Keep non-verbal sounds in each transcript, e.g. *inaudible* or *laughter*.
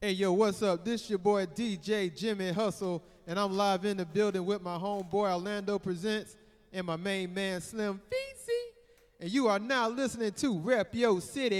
Hey, yo, what's up? This your boy DJ Jimmy Hustle, and I'm live in the building with my homeboy Orlando Presents and my main man Slim Feezy. And you are now listening to Rep Yo City.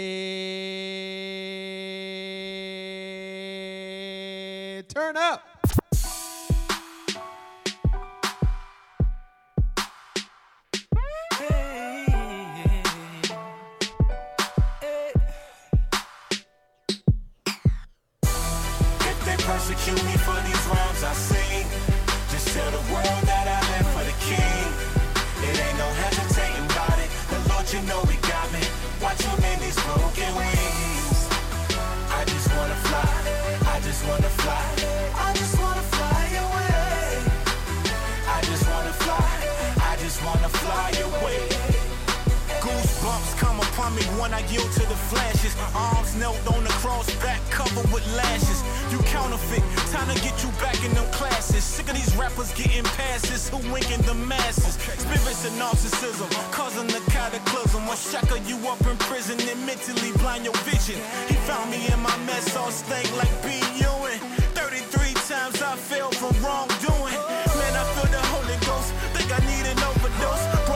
When I yield to the flashes. Arms knelt on the cross, back covered with lashes. You counterfeit, time to get you back in them classes. Sick of these rappers getting passes, who winking the masses. Spirits of narcissism, causing the cataclysm. Will shackle you up in prison and mentally blind your vision. He found me in my mess, all stank like B. Ewing. 33 times I fell from wrongdoing. Man, I feel the Holy Ghost, think I need an overdose.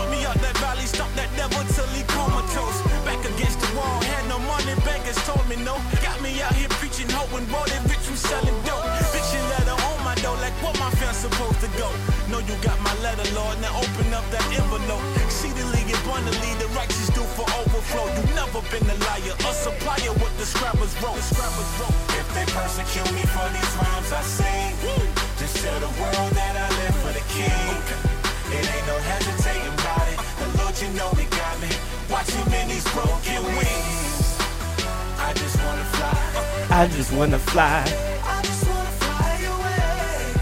Bankers told me no. Got me out here preaching hope and bought it rich from selling dope. Bitchin' letter on my door, like what my fans supposed to go. Know you got my letter, Lord, now open up that envelope. Exceedingly abundantly, the righteous do for overflow. You never been a liar, a supplier, what the scrappers wrote. The scrappers wrote. If they persecute me for these rhymes I sing, just tell the world that I live for the king. It ain't no hesitating about it. The Lord, you know he got me. Watch him in these broken wings. I just wanna fly. I just wanna fly. I just wanna fly away.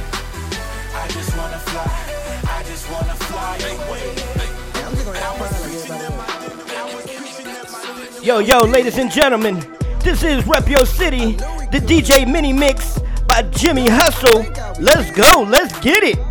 I just wanna fly. I just wanna fly away. I was preaching in my I was preaching in my Yo, yo, ladies and gentlemen, this is Rep Yo City, the DJ mini mix by Jimmy Hustle. Let's go, let's get it.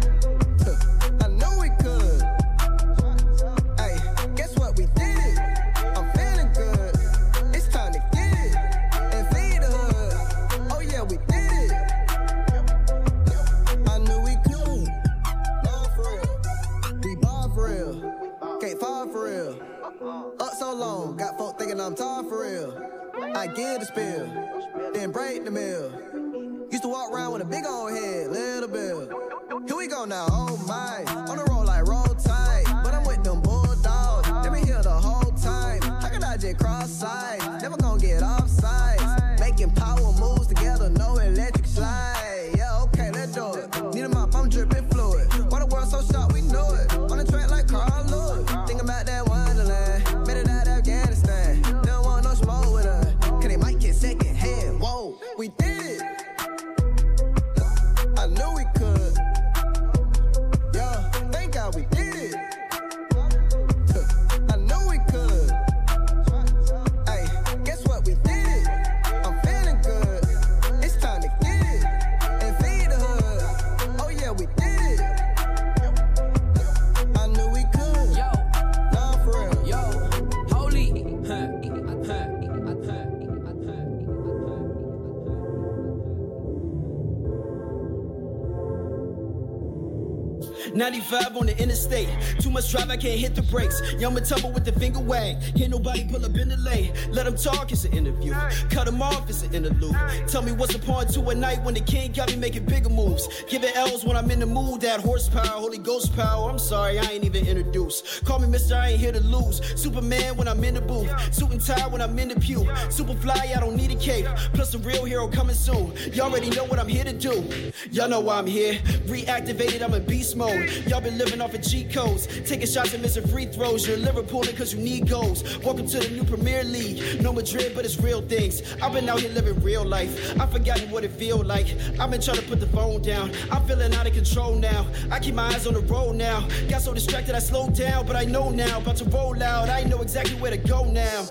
95 on the interstate. Too much drive, I can't hit the brakes. Young tumble with the finger wag. Can't nobody pull up in the lane. Let them talk, it's an interview. Cut them off, it's an interlude. Tell me what's the point to a night when the king got me making bigger moves. Giving L's when I'm in the mood. That horsepower, Holy Ghost power. I'm sorry, I ain't even introduced. Call me Mr. I ain't here to lose. Superman when I'm in the booth. Suit and tie when I'm in the pew. Super fly, I don't need a cape. Plus a real hero coming soon. Y'all already know what I'm here to do. Y'all know why I'm here. Reactivated, I'm in beast mode. Y'all been living off of cheat codes. Taking shots and missing free throws. You're Liverpool because you need goals. Welcome to the new Premier League. No Madrid, but it's real things. I've been out here living real life. I've forgotten what it feel like. I've been trying to put the phone down. I'm feeling out of control now. I keep my eyes on the road now. Got so distracted I slowed down, but I know now. About to roll out. I know exactly where to go now.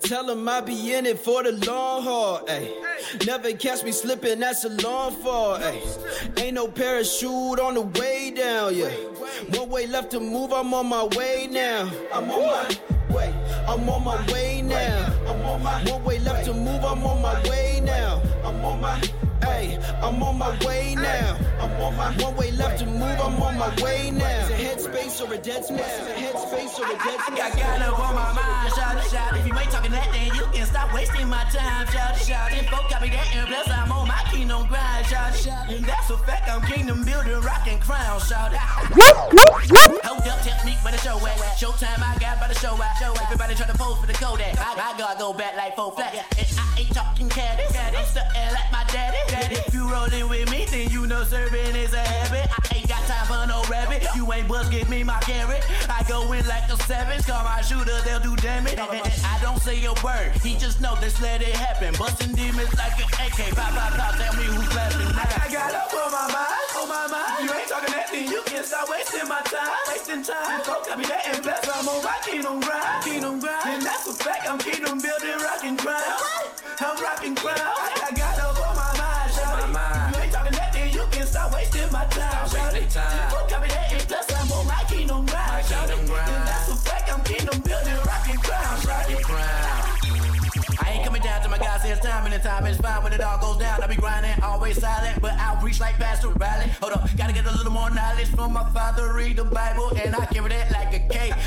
Tell them I be in it for the long haul, ayy. Never catch me slipping, that's a long fall, ayy. Ain't no parachute on the way down, yeah. One way left to move, I'm on my way now. I'm on my way, I'm on my way now. I'm on my one way left to move, I'm on my way now. I'm on my I'm on my way now. I'm on my one way left to move. I'm on my way now. Is a headspace or a dead space? Is a headspace or a dead space? I got love on my mind, shout it, shout If you ain't talking that, then you can stop wasting my time, shout it, shout it. Info copy that, and plus I'm on my kingdom grind, shout it, shout And that's a fact, I'm kingdom building, rocking crown, shout it. Hold up, technique, but the show at. Showtime, I got by the show at. Everybody try to pose for the Kodak. I, I gotta go back like four flat. And I ain't talking caddy, I'm stunting like my daddy. If you rollin' with me, then you know serving is a habit. I ain't got time for no rabbit. You ain't buzz, give me my carrot. I go in like a savage, call my shooter, they'll do damage. I don't say a word, he just know, just let it happen. Busting demons like an AK. Pop, pop, pop, tell me who's laughing now. I got up on my mind, on my mind. You ain't talking that thing, you can stop wasting my time, wasting time. Go copy that and bless, I'm on my kingdom grind, kingdom grind. And that's a fact, I'm kingdom building, rocking crown. I'm rocking crown. I, I got I ain't coming down to my God says time and the time is fine when it all goes down. I be grinding, always silent, but I'll reach like Pastor Riley. Hold up, gotta get a little more knowledge from my father, read the Bible, and I carry that like a.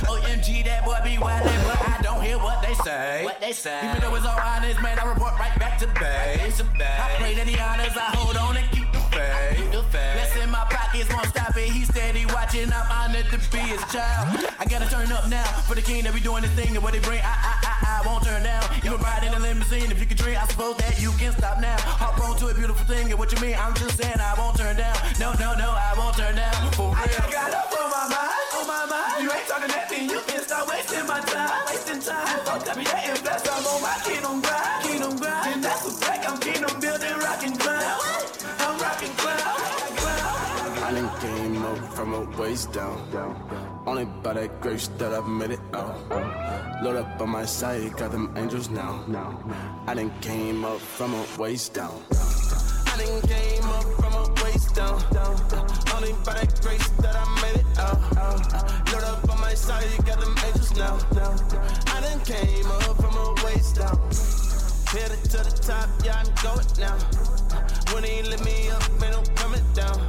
OMG, that boy be wildin', but I don't hear what they say. What they say. Even though it's all honest, man, I report right back to base. I pray that he honors, I hold on and keep the faith. Pockets won't stop it. He's steady watching. I'm honored to be his child. I gotta turn up now for the king that be doing his thing and what they bring. I, I, I, I won't turn down. You can ride in a limousine if you can dream. I suppose that you can stop now. Hop on to a beautiful thing and what you mean? I'm just saying I won't turn down. No, no, no, I won't turn down. For real. I got up on my mind, on my mind. You ain't talking that thing. You can stop wasting my time, wasting time. Fuck that me that bless. I'm on my kingdom grind, kingdom grind. And that's a fact. I'm kingdom building, rocking ground. Waist down. Only by that grace that I've made it out. Load up on my side, got them angels now. I done came up from a waist down. I done came up from a waist down. Only by that grace that I made it out. Load up on my side, got them angels now. I done came up from a waist down. Headed to the top, yeah, I'm going now. When he let me up, man, I'm coming down.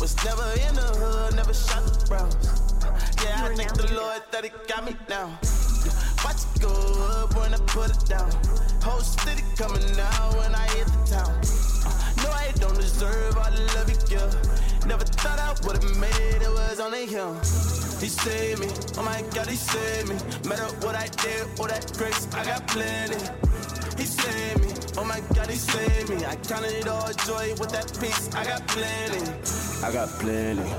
Was never in the hood, never shot the browns. Yeah, I thank the Lord that he got me now. Watch it go up when I put it down. Whole city coming out when I hit the town. Uh, no, I don't deserve all the love you give. Never thought I would've made it, was only him. He saved me, oh my God, he saved me. Matter what I did, all that grace, I got plenty. He saved me, oh my God, he saved me. I counted it all joy with that peace, I got plenty. I got plenty.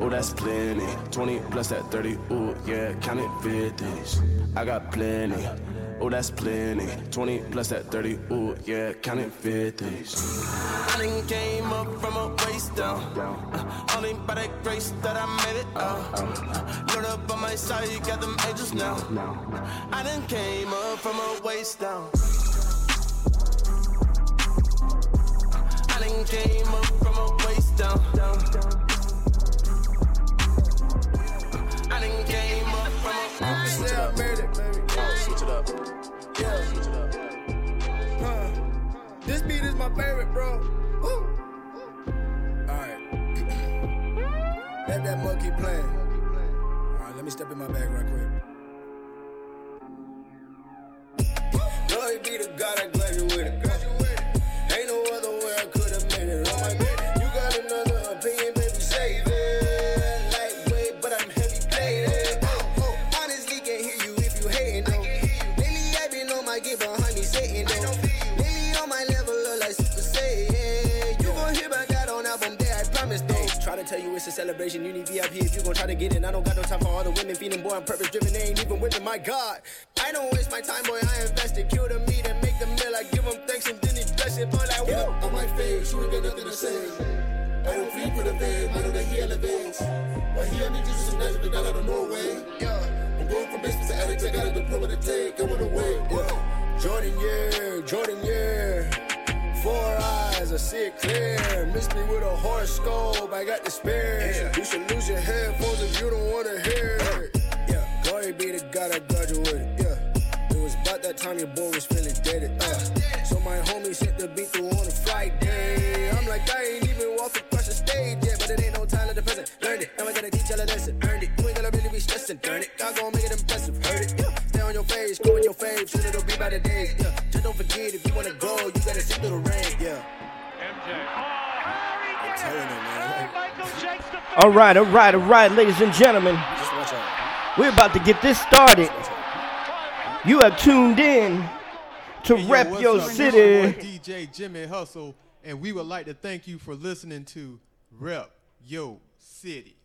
Oh, that's plenty. 20 plus that 30. Ooh, yeah, count it 50s. I got plenty. Oh, that's plenty. 20 plus that 30. Ooh, yeah, counting it 50s. I done came up from a waist down. Uh, only by that grace that I made it out. Load up on my side, you got them angels now. I done came up from a waist down. I done came up from a waist down. I done came up from a Switch it up. Made it, baby. It up. Yeah. Switch it up. Huh. This beat is my favorite, bro. Woo. Alright. *coughs* Let that monkey play. Alright, let me step in my bag right quick. Glory be to God, I graduated. To tell you it's a celebration, you need VIP if you gon' try to get in. I don't got no time for all the women feeding, boy, I'm purpose driven, they ain't even with me, my God. I don't waste my time, boy, I invested. Kill the meat and make the meal, I give them thanks and then he bless it, boy, like, whoa. on my face, you ain't got nothing to say. I don't flee for the fame, I know that he elevates. But he only Jesus from Nazareth, not out of Norway. Yeah, I'm going from basement to addicts, I got a diploma to take, I going away. Yeah. Jordan, yeah, Jordan, yeah four eyes, I see it clear. Miss me with a horoscope, I got the spirit. You should lose your headphones if you don't wanna hear it. Yeah, glory be to God, I graduated. Yeah, it was about that time your boy was feeling dead. Uh. So my homies hit the beat through on a Friday. I'm like, I ain't even walked across the stage yet, but it ain't no time to the present. Learned it, now I gotta teach y'all a lesson. Earned it, you ain't gonna really be stressing. Learn it, God gon' make it impressive. Stay on your face, go in your fave, soon it'll be by the days. Yeah. Just don't forget if you wanna go, you gotta sit through the rain. Yeah. I'm telling you, man. All right, all right, all right, ladies and gentlemen. Just watch out. We're about to get this started. You have tuned in to Hey, yo, Rep what's Your up? City. DJ Jimmy Hustle, and we would like to thank you for listening to Rep Yo City.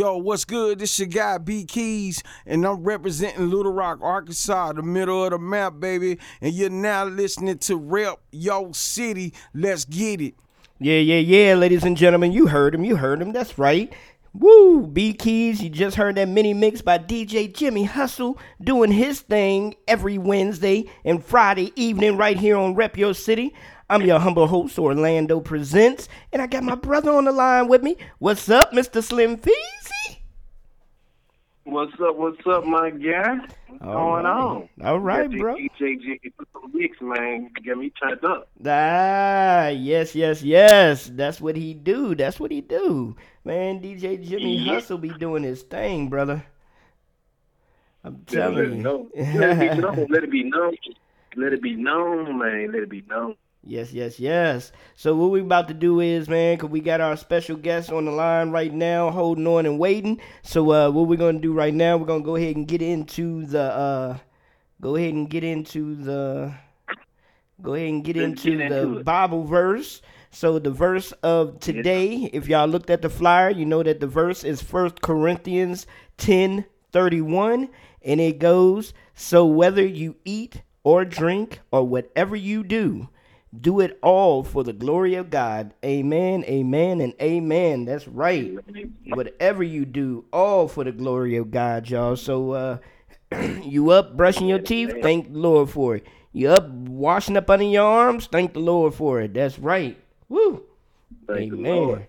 Yo, what's good? This is your guy B Keys, and I'm representing Little Rock, Arkansas, the middle of the map, baby. And you're now listening to Rep Yo City. Let's get it. Yeah, yeah, yeah, ladies and gentlemen, you heard him, you heard him, that's right. Woo, B Keys, you just heard that mini mix by DJ Jimmy Hustle doing his thing every Wednesday and Friday evening right here on Rep Your City. I'm your humble host, Orlando Presents, and I got my brother on the line with me. What's up, Mr. Slim Feezy? What's up? What's up, my guy? What's All going right. on? All right, bro. DJ Jiggy put some mix, man. Get me turned up. Ah, yes, yes, yes. That's what he do. That's what he do. Man, DJ Jimmy Yeah. Hustle be doing his thing, brother. I'm Yeah, let telling it you. know. Let it be known. *laughs* Let it be known. Let it be known, man. Let it be known. Yes, yes, yes. So what we about to do is, man, cause we got our special guest on the line right now, holding on and waiting. So uh, what we're gonna do right now, we're gonna go ahead and get into the, uh, go ahead and get into the, go ahead and get Let's into get the it. Bible verse. So the verse of today, if y'all looked at the flyer, you know that the verse is First Corinthians ten thirty one, and it goes, "So whether you eat or drink or whatever you do." Do it all for the glory of God. Amen, amen, and amen. That's right. Whatever you do, all for the glory of God, y'all. So uh *clears throat* you up brushing your teeth, thank the Lord for it. You up washing up under your arms, thank the Lord for it. That's right. Woo. Thank the amen.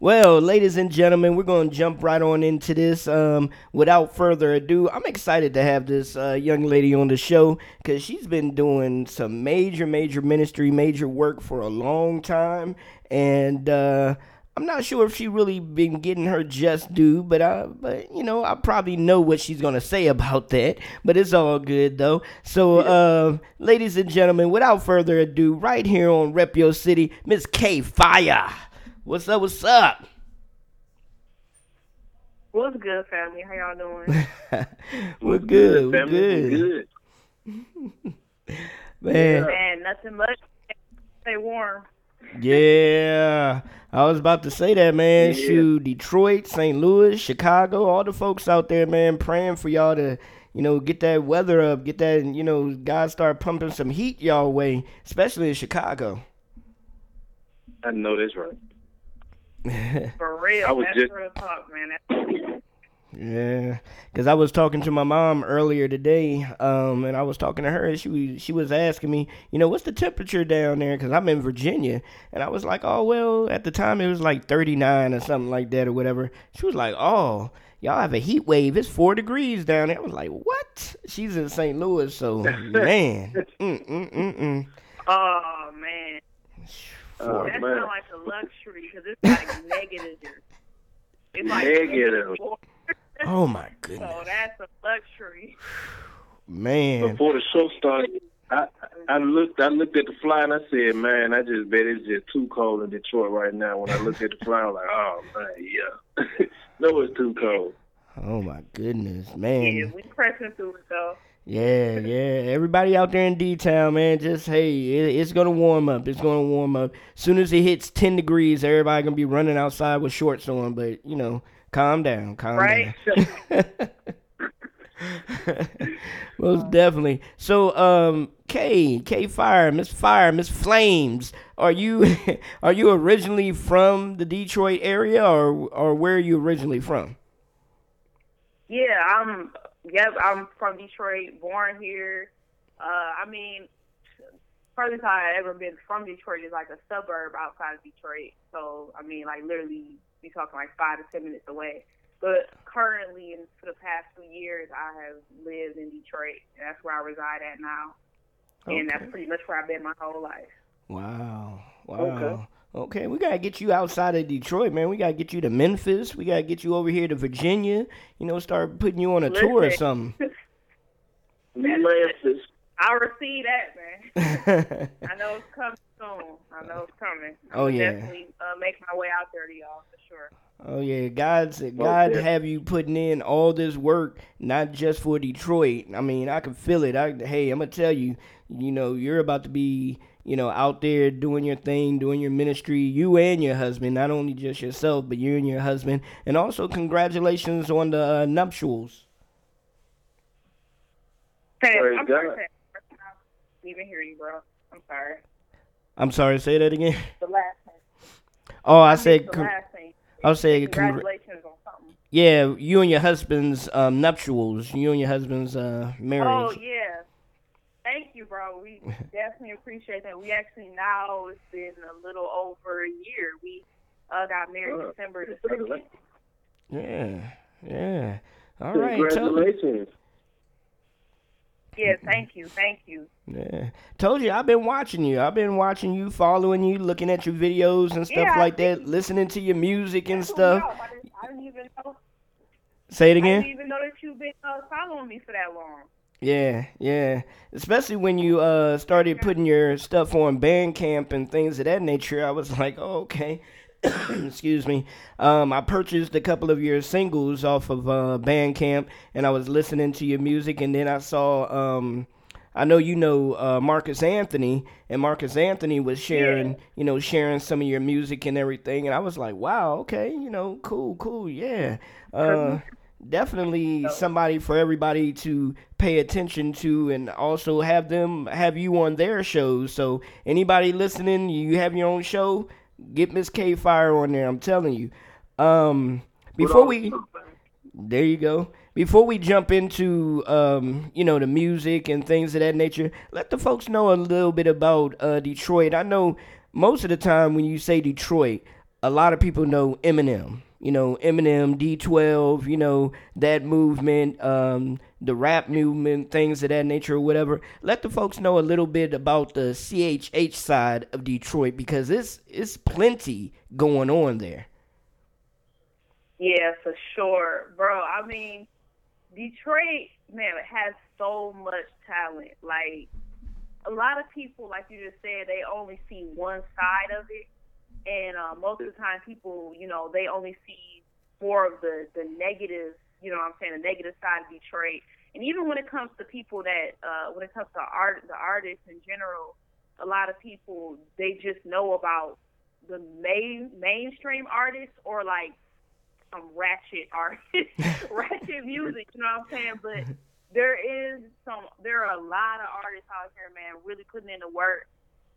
Well, ladies and gentlemen, we're going to jump right on into this. Um, without further ado, I'm excited to have this uh, young lady on the show because she's been doing some major, major ministry, major work for a long time, and uh, I'm not sure if she really been getting her just due, but I, but you know, I probably know what she's gonna say about that. But it's all good though. So, uh, ladies and gentlemen, without further ado, right here on Rep Your City, Miss K Fire. What's up? What's up? What's good, family? How y'all doing? *laughs* we're good. We're family? good. Good. *laughs* Man, Man, nothing much. Stay warm. yeah. I was about to say that, man. Yeah. Shoot, Detroit, St. Louis, Chicago, all the folks out there, man, praying for y'all to, you know, get that weather up, get that, you know, God start pumping some heat y'all way, especially in Chicago. I know that's right. *laughs* For real. I was That's just- real talk, man. Yeah, because I was talking to my mom earlier today, um, and I was talking to her, and she was, she was asking me, you know, what's the temperature down there? Because I'm in Virginia, and I was like, oh well, at the time it was like 39 or something like that or whatever. She was like, oh, y'all have a heat wave. It's four degrees down there. I was like, what? She's in St. Louis, so *laughs* man, mm mm mm mm. oh man, Oh, that's man. not like a luxury because it's like *laughs* negative. It's like Negative. Oh my *laughs* goodness, So that's a luxury. *sighs* man. Before the show started, I I looked I looked at the fly and I said, man, I just bet it's just too cold in Detroit right now. When I looked at the fly, I was like, oh man, yeah, *laughs* no, it's too cold. Oh my goodness, man. Yeah, we pressing through it though. Yeah, yeah. Everybody out there in D Town, man, just hey, it, it's gonna warm up. It's gonna warm up. Soon as it hits ten degrees, everybody gonna be running outside with shorts on. But you know, calm down, calm down. Right? down. *laughs* Most definitely. So, um, K, K Fire, Miss Fire, Miss Flames, are you *laughs* are you originally from the Detroit area, or or where are you originally from? Yeah, I'm. Yep, I'm from Detroit, born here. Uh, I mean, furthest I ever been from Detroit is like a suburb outside of Detroit. So I mean, like literally, we talking like five to ten minutes away. But currently, and for the past few years, I have lived in Detroit. And that's where I reside at now, and that's pretty much where I've been my whole life. Wow. Wow. Okay. Okay, we gotta get you outside of Detroit, man. We gotta get you to Memphis. We gotta get you over here to Virginia. You know, start putting you on a tour or something. *laughs* Memphis. I'll receive that, man. *laughs* I know it's coming soon. I know it's coming. Oh, I'll yeah. Definitely uh, make my way out there to y'all for sure. Oh yeah, God's God have you putting in all this work, not just for Detroit. I mean, I can feel it. I hey, I'm gonna tell you, you know, you're about to be, you know, out there doing your thing, doing your ministry. You and your husband, not only just yourself, but you and your husband, and also congratulations on the uh, nuptials. Sam, I'm God. sorry, Sam. I didn't even hear you, bro. I'm sorry. I'm sorry, say that again. *laughs* The last thing. Oh, I missed said, the con- last thing. I was saying, congr- Congratulations on something. yeah, you and your husband's um, nuptials, you and your husband's uh, marriage. Oh yeah. Thank you, bro. We *laughs* definitely appreciate that. We actually now it's been a little over a year. We uh, got married Oh. December the second. Yeah, yeah. All right, told, Congratulations. Yeah, thank you, thank you. yeah. told you I've been watching you. I've been watching you, following you, looking at your videos and stuff Yeah, like that, listening to your music and That's stuff. I didn't, I didn't even know. Say it again. I again. didn't even know that you've been uh, following me for that long. Yeah, yeah. Especially when you uh started putting your stuff on Bandcamp and things of that nature, I was *laughs* like, oh, okay. *coughs* Excuse me. Um, I purchased a couple of your singles off of uh, Bandcamp, and I was listening to your music, and then I saw. Um, I know you know uh, Marcus Anthony, and Marcus Anthony was sharing, you know, sharing some of your music and everything, and I was like, wow, okay, you know, cool, cool, yeah. Uh, definitely somebody for everybody to pay attention to and also have them have you on their shows. So anybody listening you have your own show get miss k fire on there i'm telling you. Um before we there you go. Before we jump into um you know the music and things of that nature let the folks know a little bit about uh detroit. I know most of the time when you say detroit a lot of people know eminem you know eminem d12 you know that movement um the rap movement things of that nature or whatever let the folks know a little bit about the chh side of detroit because it's it's plenty going on there Yeah, for sure, bro. I mean, Detroit, man, it has so much talent. Like a lot of people, like you just said, they only see one side of it, and uh, most of the time, people, you know, they only see more of the the negative. You know, what I'm saying the negative side of Detroit. And even when it comes to people that, uh, when it comes to art, the artists in general, a lot of people they just know about the main mainstream artists or like some ratchet *laughs* art, ratchet music. You know what I'm saying? But *laughs* there is some, there are a lot of artists out here, man, really putting in the work.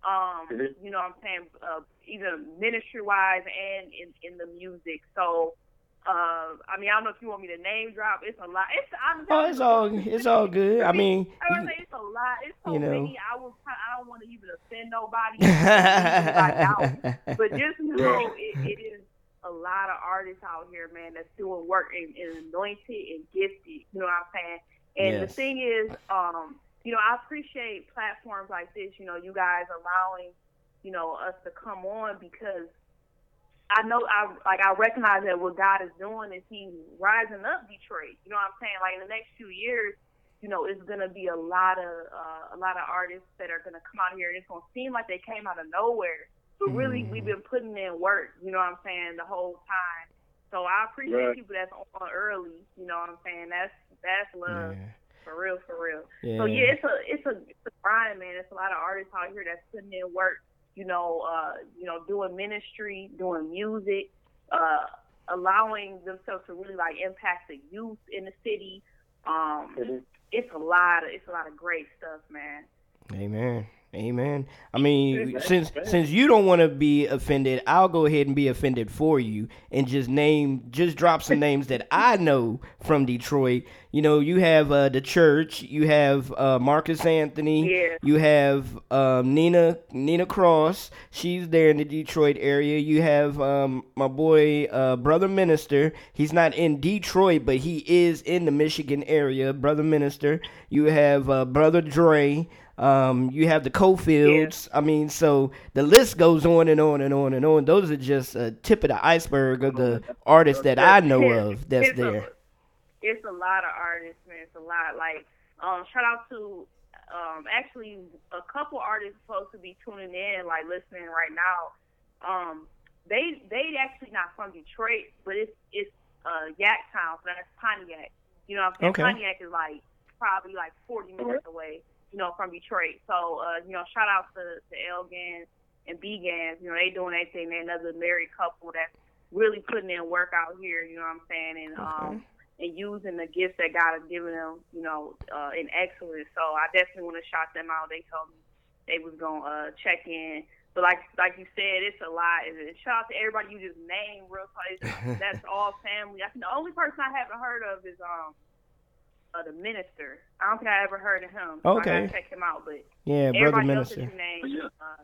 Um, Mhm. you know what I'm saying? Uh, even ministry wise and in in the music. So. Uh, I mean, I don't know if you want me to name drop. It's a lot. It's I'm oh it's all *laughs* it's all good i mean I would say it's a lot. It's so you know. many. I will. I don't want to even offend nobody. *laughs* But *laughs* just know it, it is a lot of artists out here, man, that's doing work and, and anointed and gifted. You know what I'm saying? And the thing is, um, you know, I appreciate platforms like this. You know, you guys allowing, you know, us to come on because I know I like I recognize that what God is doing is He's rising up Detroit. You know what I'm saying? Like in the next few years, you know, it's gonna be a lot of uh, a lot of artists that are gonna come out here, and it's gonna seem like they came out of nowhere, but really we've been putting in work. You know what I'm saying? The whole time. So I appreciate Right. people that's on early. You know what I'm saying? That's that's love Yeah. For real, for real. Yeah. So yeah, it's a it's a it's a grind, man. It's a lot of artists out here that's putting in work. You know, uh, you know, doing ministry, doing music, uh, allowing themselves to really like impact the youth in the city. Um, Mhm. it's a lot of it's a lot of great stuff, man. Amen. Amen. I mean, since since you don't want to be offended, I'll go ahead and be offended for you and just name just drop some *laughs* names that I know from Detroit. You know, you have uh, the church, you have uh, Marcus Anthony, Yeah. you have um, Nina Nina Cross. She's there in the Detroit area. You have um, my boy uh, Brother Minister. He's not in Detroit, but he is in the Michigan area. Brother Minister. You have uh, Brother Dre. Um, you have the Cofields. I mean, so the list goes on and on and on and on. Those are just a tip of the iceberg of the artists that I know of that's It's a- there. it's a lot of artists, man. It's a lot. Like, um, shout out to um, actually a couple artists supposed to be tuning in, like listening right now. Um, they they actually not from Detroit, but it's it's uh, Yaktown, so that's Pontiac. You know, what I'm saying Okay. Pontiac is like probably like 40 minutes away. You know, from Detroit. So uh, you know, shout out to to L Gans and B Gans. You know, they doing their thing. They're another married couple that's really putting in work out here. You know what I'm saying? And um and using the gifts that God has given them, you know, uh, in excellence. So I definitely want to shout them out. They told me they was gonna uh, check in. But like like you said, it's a lot. And and shout out to everybody you just named real quick. *laughs* That's all family. I think the only person I haven't heard of is um uh, the minister. I don't think I ever heard of him. So I Okay. gotta check him out. But Yeah, Brother everybody else that Minister. you named, uh,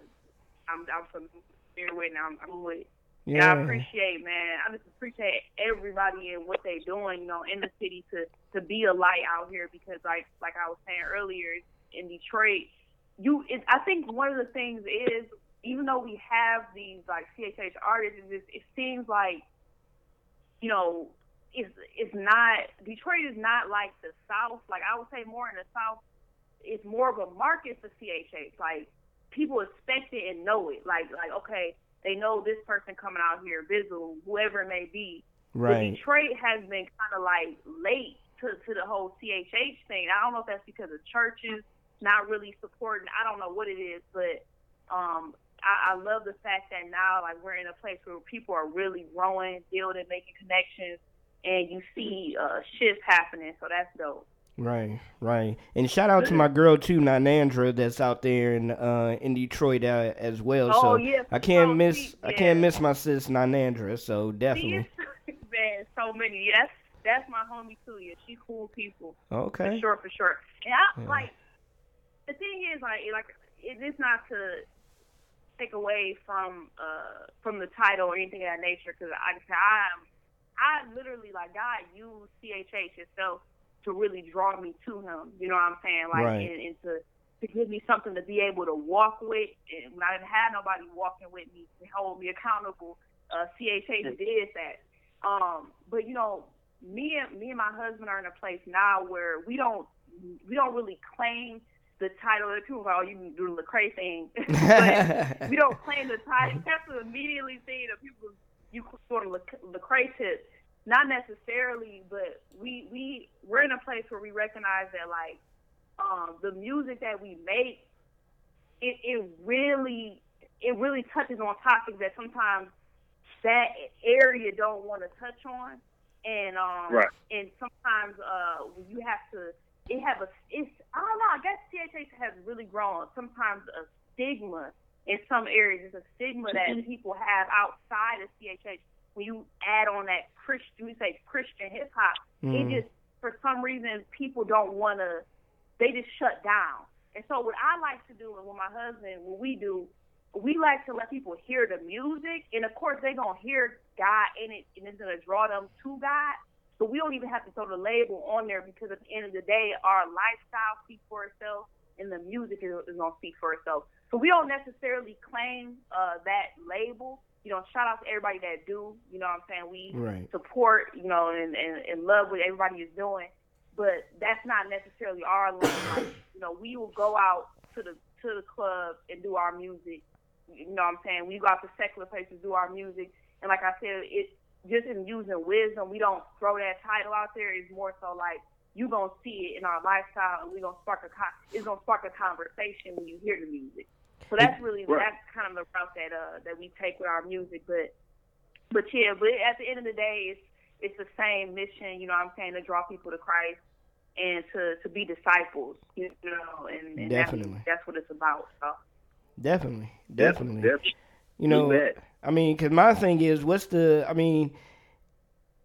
I'm I'm familiar with and I'm, I'm with. And Yeah. I appreciate, man. I just appreciate everybody and what they're doing, you know, in the city to to be a light out here because, like like I was saying earlier, in Detroit, you. It, I think one of the things is even though we have these like CHH artists, it, just, it seems like, you know, it's it's not Detroit is not like the South. Like I would say, more in the South, it's more of a market for CHH. Like people expect it and know it. Like like okay, they know this person coming out here, Bizzle, whoever it may be. But Right. Detroit has been kind of like late to to the whole CHH thing. I don't know if that's because of churches not really supporting. I don't know what it is, but um, I, I love the fact that now like we're in a place where people are really growing, building, making connections, and you see uh, shifts happening. So that's dope. Right, right. And shout out to my girl too, Nanandra, that's out there in uh in Detroit uh, as well. Oh, so yeah, I can't miss see, I can't miss my sis Nanandra. So definitely. *laughs* man, so many. Yeah, that's my homie too. Yeah, she cool people. Okay. For sure, for sure. And I Yeah. like the thing is like like it is not to take away from uh from the title or anything of that nature because I just I I literally like God used CHH itself to really draw me to Him. You know what I'm saying? Like Right. and, and to to give me something to be able to walk with. And when I didn't have nobody walking with me to hold me accountable, uh, CHH did that. Um, but you know, me and me and my husband are in a place now where we don't we don't really claim the title. The people are, oh, you can do the Lecrae thing, *laughs* but *laughs* we don't claim the title. That's to immediately see that people you sort of Lec- Lecrae tip. Not necessarily, but we we we're in a place where we recognize that like um, the music that we make, it it really it really touches on topics that sometimes that area don't want to touch on, and um Right. and sometimes uh you have to it have a it's I don't know I guess CHH has really grown sometimes a stigma in some areas it's a stigma that people have outside of CHH when you add on that Christian we say Christian hip hop Mm. it just for some reason people don't want to they just shut down and so what I like to do and what my husband what we do we like to let people hear the music, and of course they're gonna hear God in it, and it's gonna draw them to God. But we don't even have to throw the label on there because at the end of the day, our lifestyle speaks for itself, and the music is, is gonna speak for itself. So we don't necessarily claim uh, that label. You know, shout out to everybody that do. You know what I'm saying? We Right. support, you know, and, and, and love what everybody is doing. But that's not necessarily our lane. Like, you know, we will go out to the to the club and do our music. You know what I'm saying? We go out to secular places, do our music, and like I said, it just in using wisdom, we don't throw that title out there. It's more so like you gonna see it in our lifestyle, and we gonna spark a con- it's gonna spark a conversation when you hear the music. So that's really Right. that's kind of the route that uh that we take with our music. But but yeah, but at the end of the day, it's it's the same mission. You know what I'm saying to draw people to Christ and to to be disciples. You know, and, and Definitely. that's, that's what it's about. So. Definitely, Def- definitely. You know, do. I mean, because my thing is, what's the? I mean,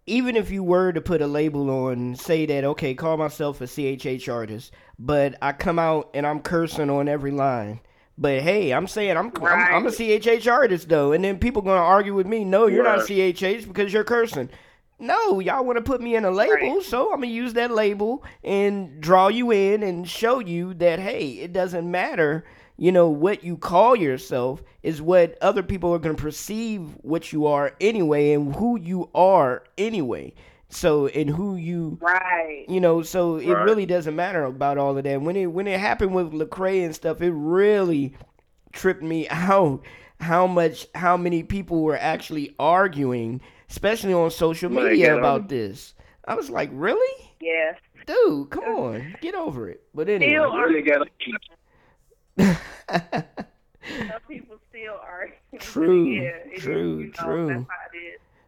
even if you were to put a label on, say that okay, call myself a CHH artist, but I come out and I'm cursing on every line. But hey, I'm saying I'm I'm, I'm a CHH artist though, and then people gonna argue with me. No, you're not Right. CHH because you're cursing. No, y'all want to put me in a label, so I'm gonna use that label and draw you in and show you that hey, it doesn't matter. You know what you call yourself is what other people are gonna perceive what you are anyway, and who you are anyway. So and who you Right. you know, so it Right. really doesn't matter about all of that. When it when it happened with Lecrae and stuff, it really tripped me *laughs* out how much how many people were actually arguing, especially on social media about this. I was like, really, Yes. dude, come on, get over it. But Still anyway, Really got *laughs* some people still are. *laughs* True, yeah, it is, true, you know, true.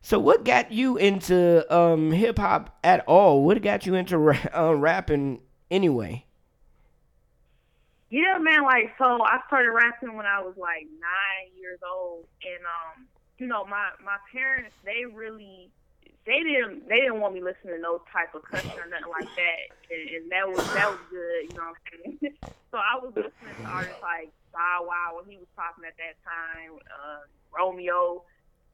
So what got you into um hip hop at all? What got you into ra- *laughs* uh, rapping anyway? Yeah, man. Like, so I started rapping when I was like nine years old, and um, you know, my my parents they really they didn't they didn't want me listening to no type of cussing or nothing like that, and, and that was that was good, you know what I'm saying. *laughs* so I was listening to artists like Bow Wow when he was popping at that time, uh, Romeo,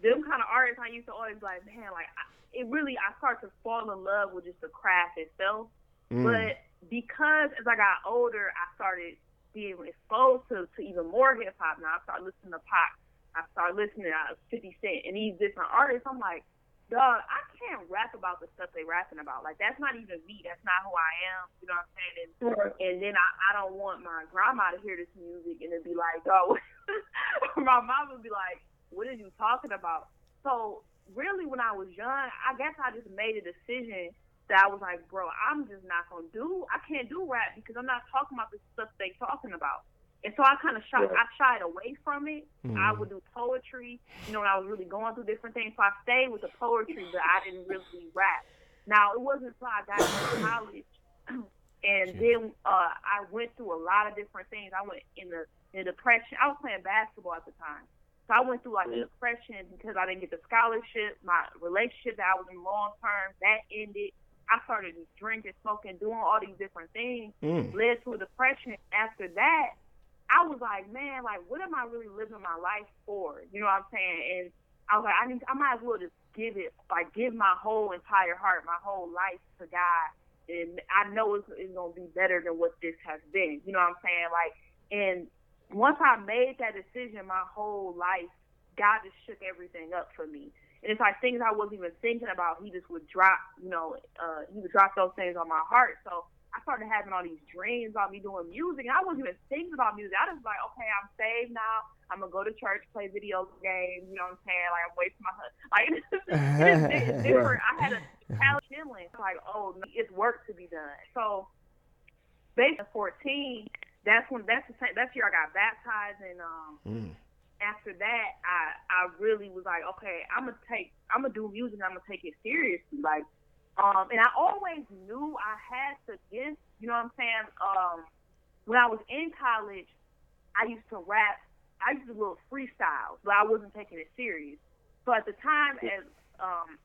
them kind of artists. I used to always be like, man, like I, it really I started to fall in love with just the craft itself. Mm. But because as I got older, I started being exposed to, to even more hip hop. Now I started listening to pop. I started listening to 50 Cent and these different artists. I'm like, dog, I can't rap about the stuff they rapping about. Like that's not even me. That's not who I am. You know what I'm saying? And, and then I, I don't want my grandma to hear this music and it'd be like, oh, *laughs* my mom would be like, what are you talking about? So really, when I was young, I guess I just made a decision that I was like, bro, I'm just not gonna do. I can't do rap because I'm not talking about the stuff they talking about. And so I kind of shy, I shied away from it. I would do poetry, you know, when I was really going through different things. So I stayed with the poetry, but I didn't really rap. Now it wasn't until I got into college, *clears throat* and then uh, I went through a lot of different things. I went in the in the depression. I was playing basketball at the time, so I went through like a depression because I didn't get the scholarship. My relationship that I was in long term that ended. I started drinking, smoking, doing all these different things, Mm. led to a depression. After that, I was like, man, like, what am I really living my life for? You know what I'm saying? And I was like, I need, I might as well just give it, like, give my whole entire heart, my whole life to God, and I know it's, it's gonna be better than what this has been. You know what I'm saying? Like, and once I made that decision, my whole life, God just shook everything up for me. And it's like things I wasn't even thinking about. He just would drop, you know, uh, he would drop those things on my heart. So I started having all these dreams about me doing music, and I wasn't even thinking about music. I was like, okay, I'm saved now. I'm gonna go to church, play video games. You know what I'm saying? Like I'm wasting my husband. Like it's, it's, it's different. I had a talent feeling like, oh, it's work to be done. So, based on 14, that's when that's the same, that's year I got baptized, and um, Mm. after that, I I really was like, okay, I'm gonna take, I'm gonna do music. and I'm gonna take it seriously. Like, um, and I always knew I had the gift. You know what I'm saying? Um, when I was in college, I used to rap. I used to do little freestyles, but I wasn't taking it serious. So at the time, as um,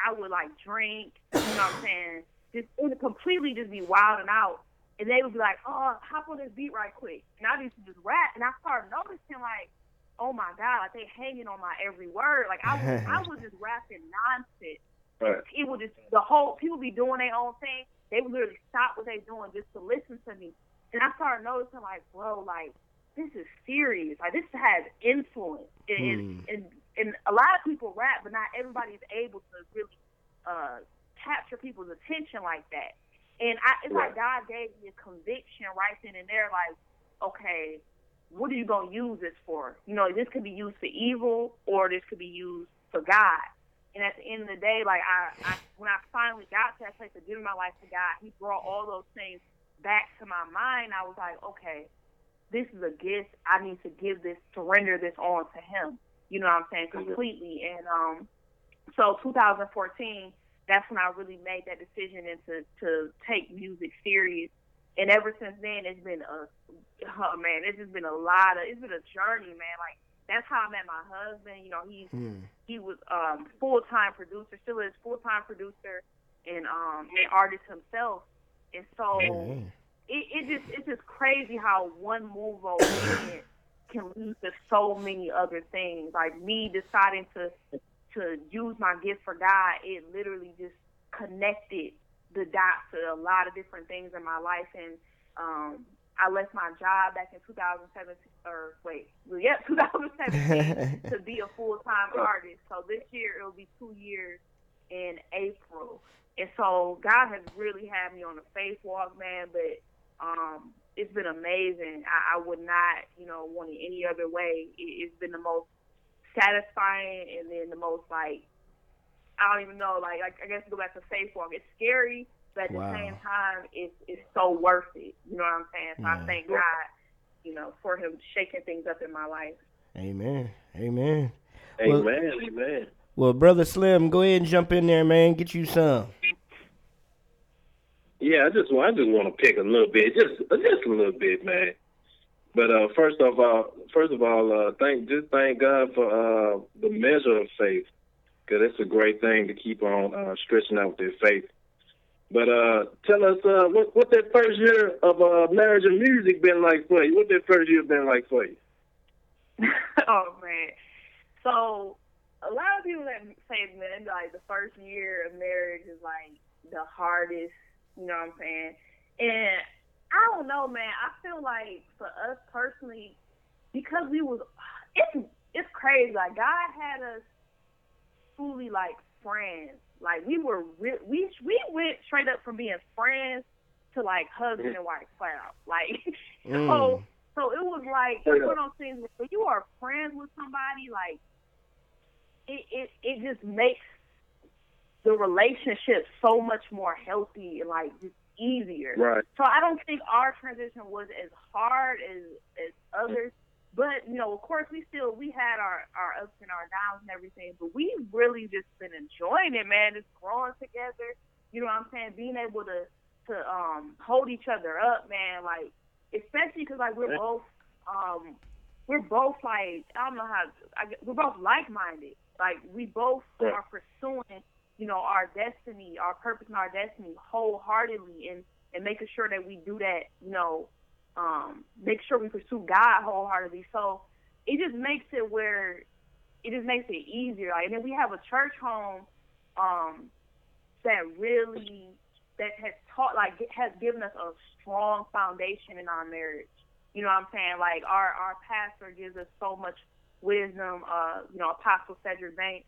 I would like drink, you know what I'm saying? Just it would completely just be wilding out, and they would be like, "Oh, hop on this beat right quick," and I used to just rap, and I started noticing like, "Oh my god, like they hanging on my every word." Like I was, I was just rapping nonsense. Right. It would just the whole people be doing their own thing. They would literally stop what they doing just to listen to me, and I started noticing like, bro, like this is serious. Like this has influence, and, and and a lot of people rap, but not everybody's able to really uh, capture people's attention like that. And I, it's like God gave me a conviction right then and there, like, okay, what are you gonna use this for? You know, this could be used for evil, or this could be used for God. And at the end of the day, like I, I when I finally got to that place of giving my life to God, He brought all those things back to my mind. I was like, okay, this is a gift. I need to give this, surrender this on to Him. You know what I'm saying? Completely. And um, so 2014, that's when I really made that decision and to to take music serious. And ever since then, it's been a oh man, it's just been a lot of it's been a journey, man. Like that's how I met my husband. You know, he's he was um full time producer, still is full time producer and um an artist himself. And so it, it just it's just crazy how one move of *coughs* can lead to so many other things. Like me deciding to to use my gift for God, it literally just connected the dots to a lot of different things in my life. And um, I left my job back in 2017, or wait, well, yeah, *laughs* 2017 *laughs* to be a full time artist. So this year it'll be two years in April. And so God has really had me on a faith walk, man. But um, it's been amazing. I, I would not, you know, want it any other way. It, it's been the most satisfying, and then the most like I don't even know. Like, like I guess to go back to faith walk. It's scary, but at Wow. the same time, it's it's so worth it. You know what I'm saying? So Yeah. I thank God, you know, for Him shaking things up in my life. Amen. Amen. Well- Amen, amen. Well, brother Slim, go ahead and jump in there, man. Get you some. Yeah, I just want I just want to pick a little bit, just just a little bit, man. But uh, first of all, first of all, uh, thank just thank God for uh, the measure of faith, because it's a great thing to keep on uh, stretching out their faith. But uh, tell us uh, what what that first year of uh, marriage and music been like for you? What that first year been like for you? *laughs* oh man. So a lot of people that say man, like the first year of marriage is like the hardest, you know what I'm saying? And I don't know, man. I feel like for us personally, because we was it's it's crazy. Like God had us fully like friends. Like we were re- we we went straight up from being friends to like husband and wife flat out. Like *laughs* so Mm. so it was like it's one of those things where when you are friends with somebody, like it it, it just makes the relationship so much more healthy and like just easier. Right. So I don't think our transition was as hard as as others. But you know, of course, we still we had our our ups and our downs and everything. But we really just been enjoying it, man. Just growing together. You know what I'm saying? Being able to to um hold each other up, man. Like especially because like we're both um we're both like I don't know how I, we're both like minded. Like we both are pursuing you know our destiny, our purpose, and our destiny wholeheartedly, and and making sure that we do that. You know, um, make sure we pursue God wholeheartedly. So it just makes it where it just makes it easier. Like, and then we have a church home um, that really that has taught like has given us a strong foundation in our marriage. You know what I'm saying? Like our our pastor gives us so much wisdom. Uh, you know, Apostle Cedric Banks.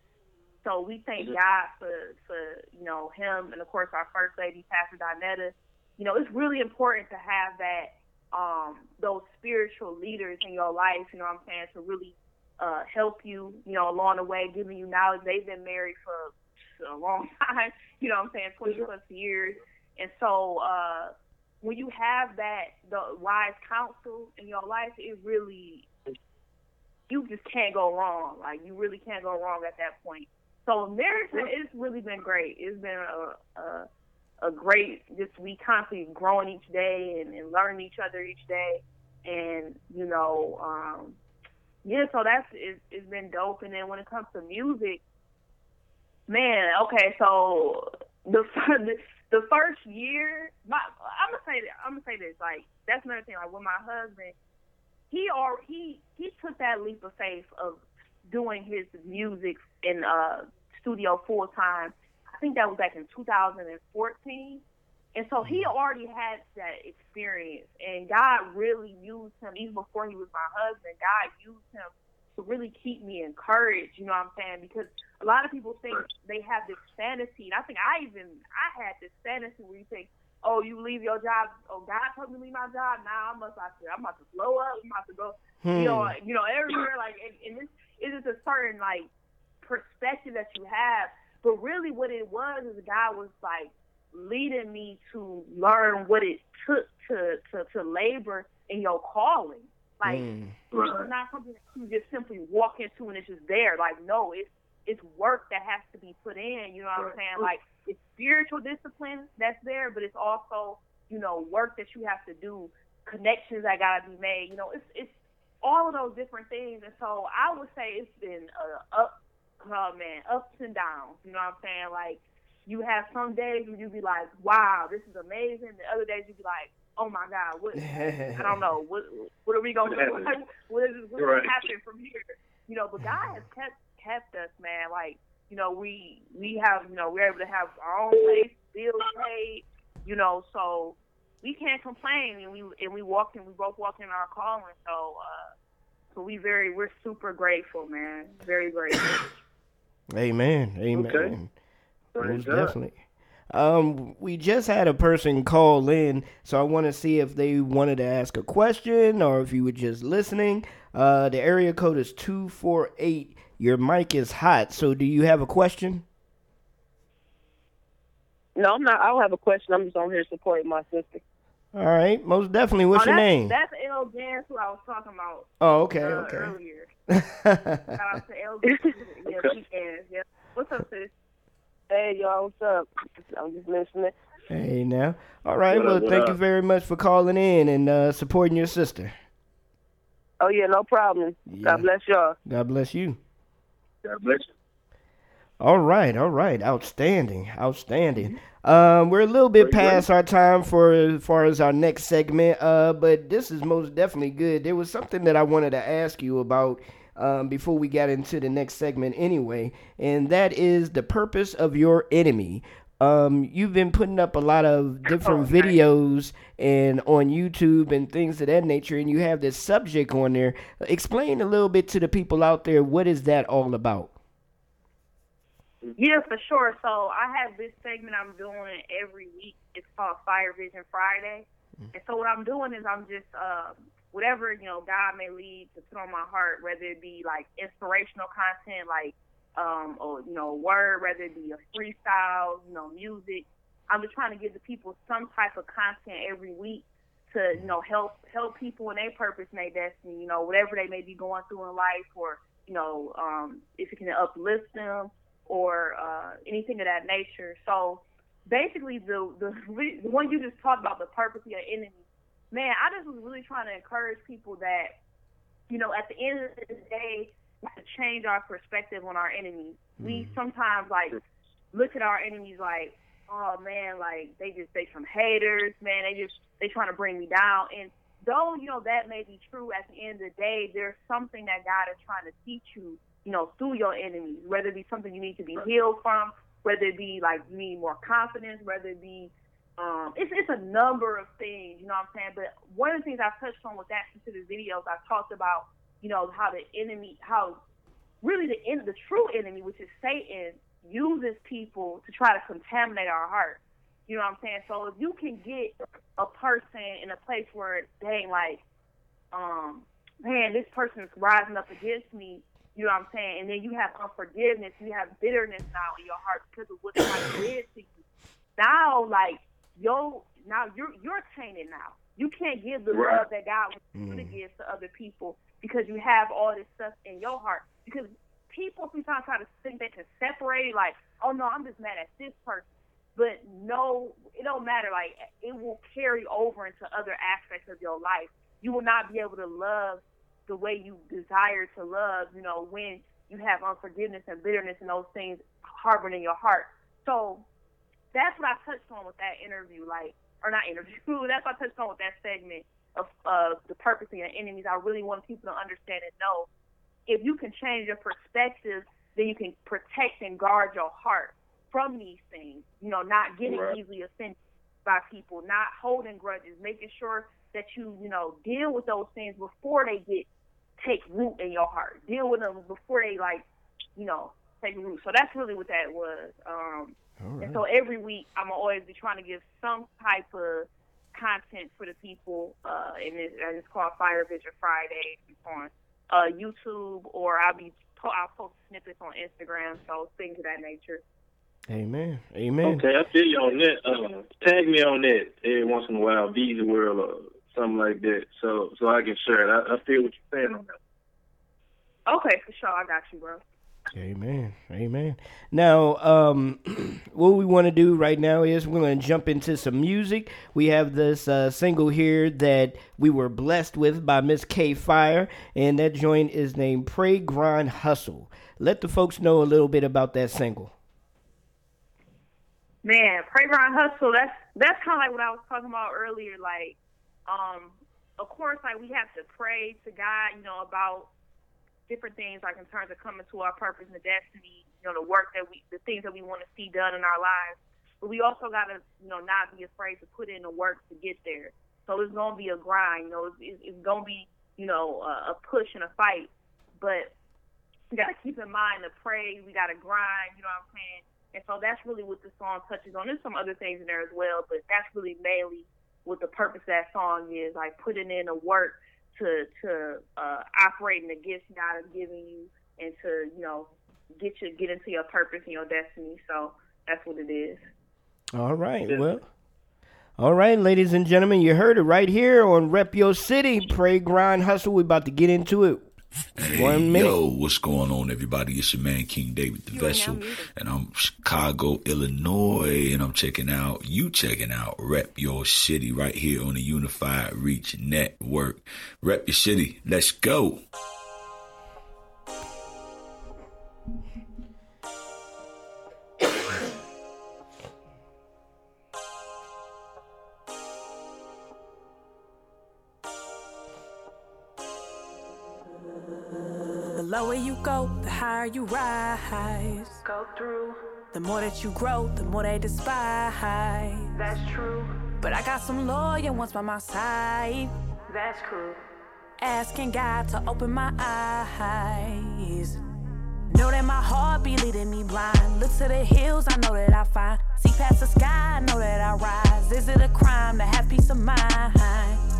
So we thank God for for you know him and of course our first lady, Pastor Donetta. You know, it's really important to have that um those spiritual leaders in your life. You know what I'm saying? To really uh help you. You know, along the way, giving you knowledge. They've been married for a long *laughs* time. You know what I'm saying? 20 plus years. And so uh when you have that the wise counsel in your life, it really you just can't go wrong. Like you really can't go wrong at that point. So marriage it's really been great. It's been a a, a great just we constantly growing each day and, and learning each other each day. And you know, um, yeah. So that's it's, it's been dope. And then when it comes to music, man. Okay, so the *laughs* the first year, my I'm gonna say I'm gonna say this. Like that's another thing. Like with my husband, he or he he took that leap of faith of doing his music in uh studio full time. I think that was back in 2014. And so he already had that experience, and God really used him even before he was my husband. God used him to really keep me encouraged. You know what I'm saying? Because a lot of people think they have this fantasy, and I think I even I had this fantasy where you think, oh, you leave your job. Oh, God told me to leave my job. Now I must. I said I'm about to blow up. I'm about to go. You know, Hmm. you know, everywhere. Like, and, and this it is a certain like perspective that you have. But really, what it was is God was like leading me to learn what it took to to, to labor in your calling. Like Mm. it's not something that you just simply walk into and it's just there. Like no, it's it's work that has to be put in. You know what I'm saying? Like it's spiritual discipline that's there, but it's also you know work that you have to do, connections that gotta be made. You know, it's it's all of those different things. And so I would say it's been uh, up, oh man, ups and downs. You know what I'm saying? Like you have some days where you be like, wow, this is amazing. The other days you be like, oh my God, what? I don't know. *laughs* What what are we gonna do? Like, *laughs* what is what's Right. gonna happen from here? You know, but God has kept kept us, man. Like You know, we we have you know we're able to have our own place, bills paid. You know, so we can't complain, and we and we walk in, we both walk in our calling. So, uh, so we very we're super grateful, man. Very grateful. *coughs* Amen. Amen. Okay. Most definitely. Um, we just had a person call in, so I want to see if they wanted to ask a question or if you were just listening. Uh, the area code is two four eight. Your mic is hot. So, do you have a question? No, I'm not. I don't have a question. I'm just on here supporting my sister. All right, most definitely. What's oh, your name? That's L. Jans who I was talking about. Oh, okay, uh, okay. Earlier. *laughs* Shout out to L. Jans. *laughs* Yeah, she can. Yeah. What's up, sis? Hey, y'all, what's up? I'm just listening. Hey now. All right. What well, what thank you very much for calling in and uh, supporting your sister. Oh yeah, no problem. God bless y'all. God bless you. God bless you. All right, all right, outstanding, outstanding. Um, we're a little bit past our time for as far as our next segment, uh, but this is most definitely good. There was something that I wanted to ask you about um, before we got into the next segment, anyway, and that is the purpose of your enemy. Um, you've been putting up a lot of different videos and on YouTube and things of that nature, and you have this subject on there. Explain a little bit to the people out there what is that all about. Yeah, for sure. So I have this segment I'm doing every week. It's called Fire Vision Friday. And so what I'm doing is I'm just um, whatever you know God may lead to put on my heart, whether it be like inspirational content, like um, or you know word, whether it be a freestyle, you know music. I'm just trying to give the people some type of content every week to you know help help people in their purpose and their destiny. You know whatever they may be going through in life, or you know um, if it can uplift them or uh, anything of that nature. So basically, the, the the one you just talked about, the purpose of your enemy, man, I just was really trying to encourage people that, you know, at the end of the day, we have to change our perspective on our enemies. We sometimes like look at our enemies like, oh man, like they just they some haters, man. They just they trying to bring me down. And though you know that may be true, at the end of the day, there's something that God is trying to teach you you know, through your enemies, whether it be something you need to be healed from, whether it be like you need more confidence, whether it be um it's it's a number of things, you know what I'm saying? But one of the things I touched on with that specific videos, I talked about, you know, how the enemy how really the en- the true enemy, which is Satan, uses people to try to contaminate our heart. You know what I'm saying? So if you can get a person in a place where they ain't like, um, man, this person's rising up against me, you know what I'm saying? And then you have unforgiveness, you have bitterness now in your heart because of what somebody *coughs* did to you. Now, like, yo, now you're you're tainted now. You can't give the Right. love that God wants you to mm. give to other people because you have all this stuff in your heart. Because people sometimes try to think they can separate it, like, oh no, I'm just mad at this person. But no, it don't matter. Like, it will carry over into other aspects of your life. You will not be able to love the way you desire to love, you know, when you have unforgiveness and bitterness and those things harbored in your heart. So that's what I touched on with that interview, like, or not interview, *laughs* that's what I touched on with that segment of uh, the purpose of your enemies. I really want people to understand and know if you can change your perspective, then you can protect and guard your heart from these things. You know, not getting Right. easily offended by people, not holding grudges, making sure that you, you know, deal with those things before they get take root in your heart. Deal with them before they like, you know, take root. So that's really what that was. Um and so every week I'm always be trying to give some type of content for the people, uh, and it's, and it's called Fire Vision Friday on uh, YouTube, or I'll be po- I'll post snippets on Instagram, so things of that nature. Amen. Amen. Okay, I feel you on that. Uh, tag me on that every once in a while, Visa World or something like that, so so I can share it. I, I feel what you're saying on that. Okay, for sure, I got you, bro. Amen. Amen. Now, um, *clears throat* what we want to do right now is we're going to jump into some music. We have this uh, single here that we were blessed with by Miss K Fire, and that joint is named Pray Grind Hustle. Let the folks know a little bit about that single. Man, pray grind hustle. That's that's kind of like what I was talking about earlier. Like, um, of course, like we have to pray to God, you know, about different things like in terms of coming to our purpose and destiny, you know, the work that we, the things that we want to see done in our lives. But we also got to, you know, not be afraid to put in the work to get there. So it's gonna be a grind, you know, it's, it's, gonna be, you know, a, push and a fight. But we got to keep in mind to pray. We got to grind. You know what I'm saying? And so that's really what the song touches on. There's some other things in there as well, but that's really mainly what the purpose of that song is, like putting in the work to to uh, operate in the gifts God has given you, and to you know get you get into your purpose and your destiny. So that's what it is. All right. Well. All right, ladies and gentlemen, you heard it right here on Rep Your City. Pray, grind, hustle. We about to get into it. Hey, One minute. yo, what's going on, everybody? It's your man King David the Vessel, and I'm Chicago, Illinois, and I'm checking out you checking out Rep Your City right here on the Unified Reach Network. Rep Your City, let's go. Higher you rise. Go through. The more that you grow, the more they despise. That's true. But I got some loyal ones by my side. That's true. Asking God to open my eyes. Know that my heart be leading me blind. Look to the hills, I know that I find. See past the sky, I know that I rise. Is it a crime to have peace of mind?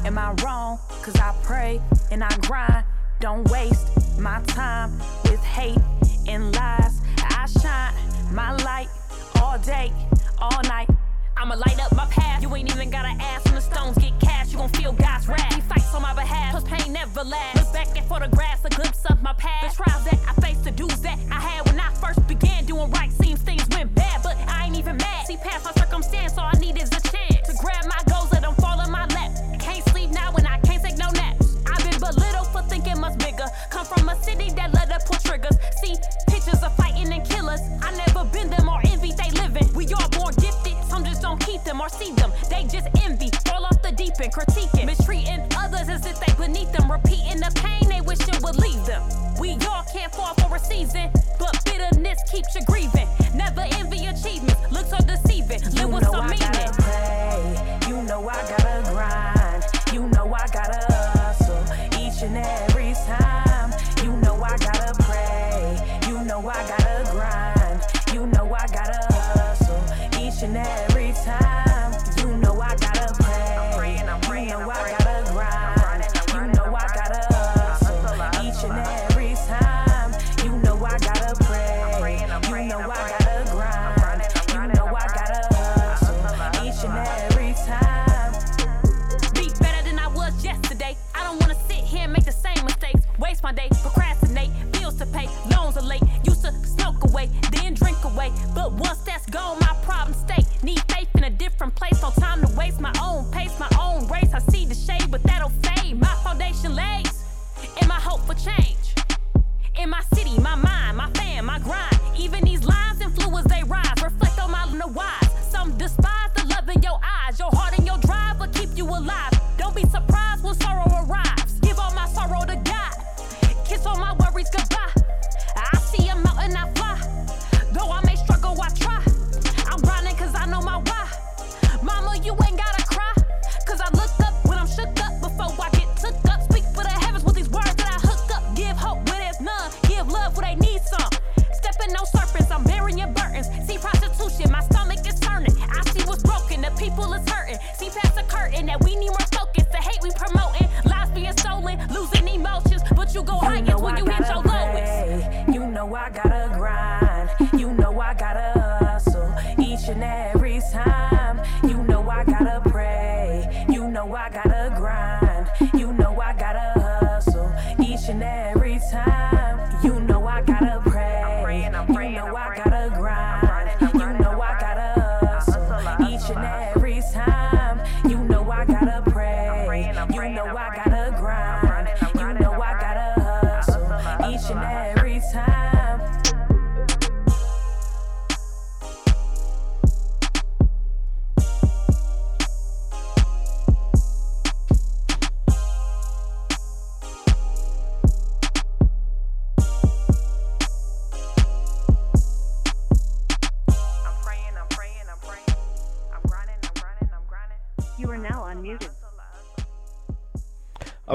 Am I wrong? Cause I pray and I grind. Don't waste my time with hate and lies. I shine my light all day, all night. I'ma light up my path. You ain't even gotta ask when the stones get cast. You gon' feel God's wrath. He fights on my behalf. Plus pain never lasts.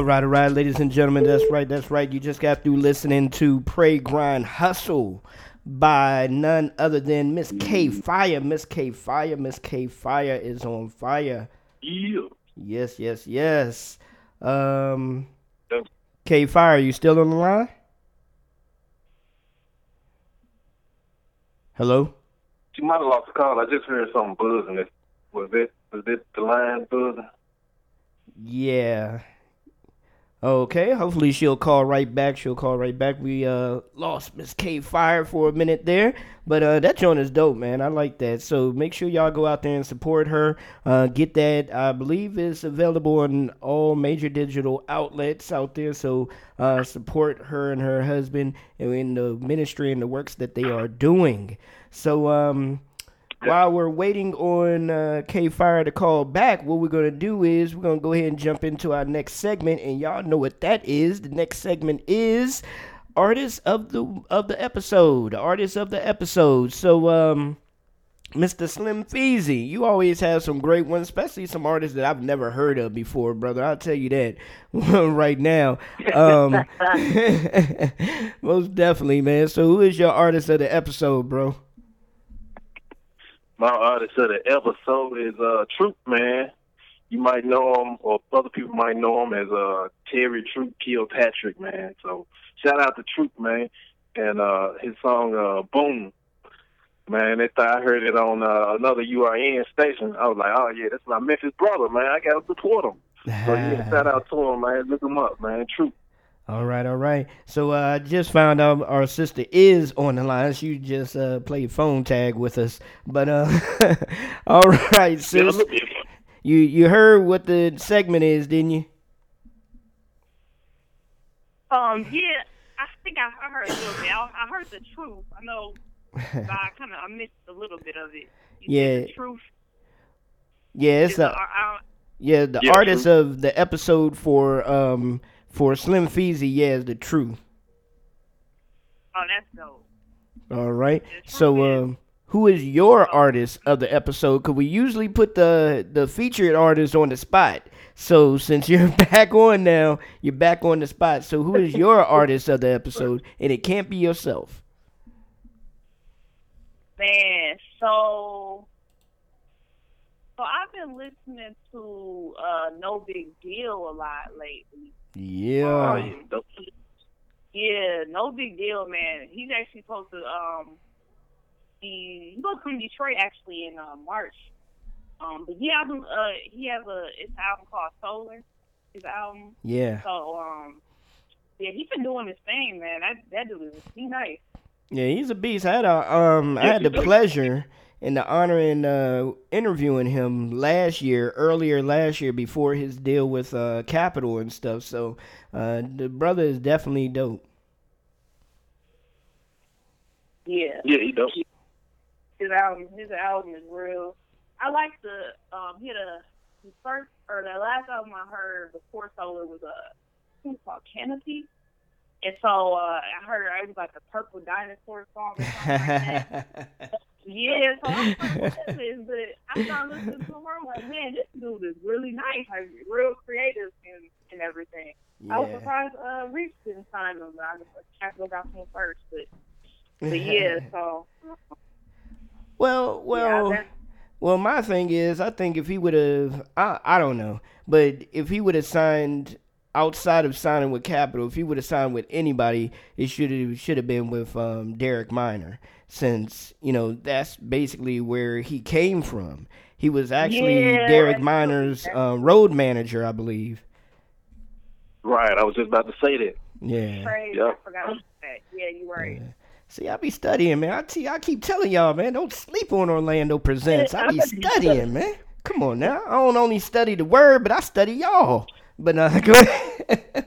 Right, all right, ladies and gentlemen, that's right, that's right. You just got through listening to Pray Grind Hustle by none other than Miss K Fire. Miss K Fire, Miss K Fire is on fire. Yeah. Yes, yes, yes. Um, K Fire, you still on the line? Hello. She might have lost the call. I just heard something buzzing. Was it was it the line buzzing? Yeah. Okay, hopefully she'll call right back. She'll call right back. We uh lost Miss K Fire for a minute there, but uh that joint is dope, man. I like that. So make sure y'all go out there and support her. Uh get that. I believe it's available on all major digital outlets out there. So uh support her and her husband and in the ministry and the works that they are doing. So um while we're waiting on uh, K Fire to call back, what we're gonna do is we're gonna go ahead and jump into our next segment, and y'all know what that is. The next segment is artist of the of the episode, artist of the episode. So, um, Mr. Slim Feezy, you always have some great ones, especially some artists that I've never heard of before, brother. I'll tell you that *laughs* right now. Um, *laughs* *laughs* most definitely, man. So, who is your artist of the episode, bro? My artist of the episode is uh Troop Man. You might know him, or other people might know him as uh Terry Troop Kilpatrick, man. So shout out to Troop Man and uh his song uh Boom. Man, that I heard it on uh, another URN station. I was like, oh yeah, that's my Memphis brother, man. I gotta support him. So yeah, shout out to him, man. Look him up, man. Troop. All right, all right. So uh, I just found out our sister is on the line. She just uh, played phone tag with us. But uh, *laughs* all right, sis. You you heard what the segment is, didn't you? Um, yeah, I think I, I heard a little bit. I, I heard the truth. I know. but *laughs* I kind of I missed a little bit of it. You Yeah. the truth. Yeah, it's Is the the- I- I- yeah the Yeah, artist True. of the episode for um for Slim Feezy. Yeah, is the truth. Oh, that's dope. All right. So, um, who is your artist of the episode? Because we usually put the the featured artist on the spot. So since you're *laughs* back on now, you're back on the spot. So who is your *laughs* artist of the episode? And it can't be yourself. Man, so so I've been listening to uh No Big Deal a lot lately. Yeah. Um, yeah, nobigdyl, man. He's actually supposed to um he he goes from Detroit actually in uh, March. Um, but yeah, album uh he has a it's an album called Solar. His album. Yeah. So um yeah, he's been doing his thing, man. That that dude is he nice. Yeah, he's a beast. I had a um I had the pleasure and the honor in uh interviewing him last year, earlier last year before his deal with uh Capitol and stuff. So uh the brother is definitely dope. Yeah. Yeah, he does. His album, his album is real. I like the um, he had a the first or the last album I heard before Solar was a think it's called Canopy, and so uh, I heard it was like a Purple Dinosaur song. Or something like that. *laughs* Yeah, so I was like, what is this? But I started listening to him. I'm like, man, this dude is really nice, like real creative and and everything. I was surprised uh, Reach didn't sign him, but I just Capitol got him first. But but yeah, *laughs* so Well, well, that- well. My thing is, I think if he would have, I, I don't know, but if he would have signed outside of signing with Capitol, if he would have signed with anybody, it should have should have been with um, Derek Minor, since you know that's basically where he came from. He was actually Yeah, Derek Minor's uh, road manager, I believe. Right, I was just about to say that. Yeah. crazy. Yeah. I forgot about that. Yeah, you're right. See, I be studying, man. I, t- I keep telling y'all, man, don't sleep on Orlando Presents. I be *laughs* studying, man. Come on now. I don't only study the word, but I study y'all. But uh, *laughs* go ahead.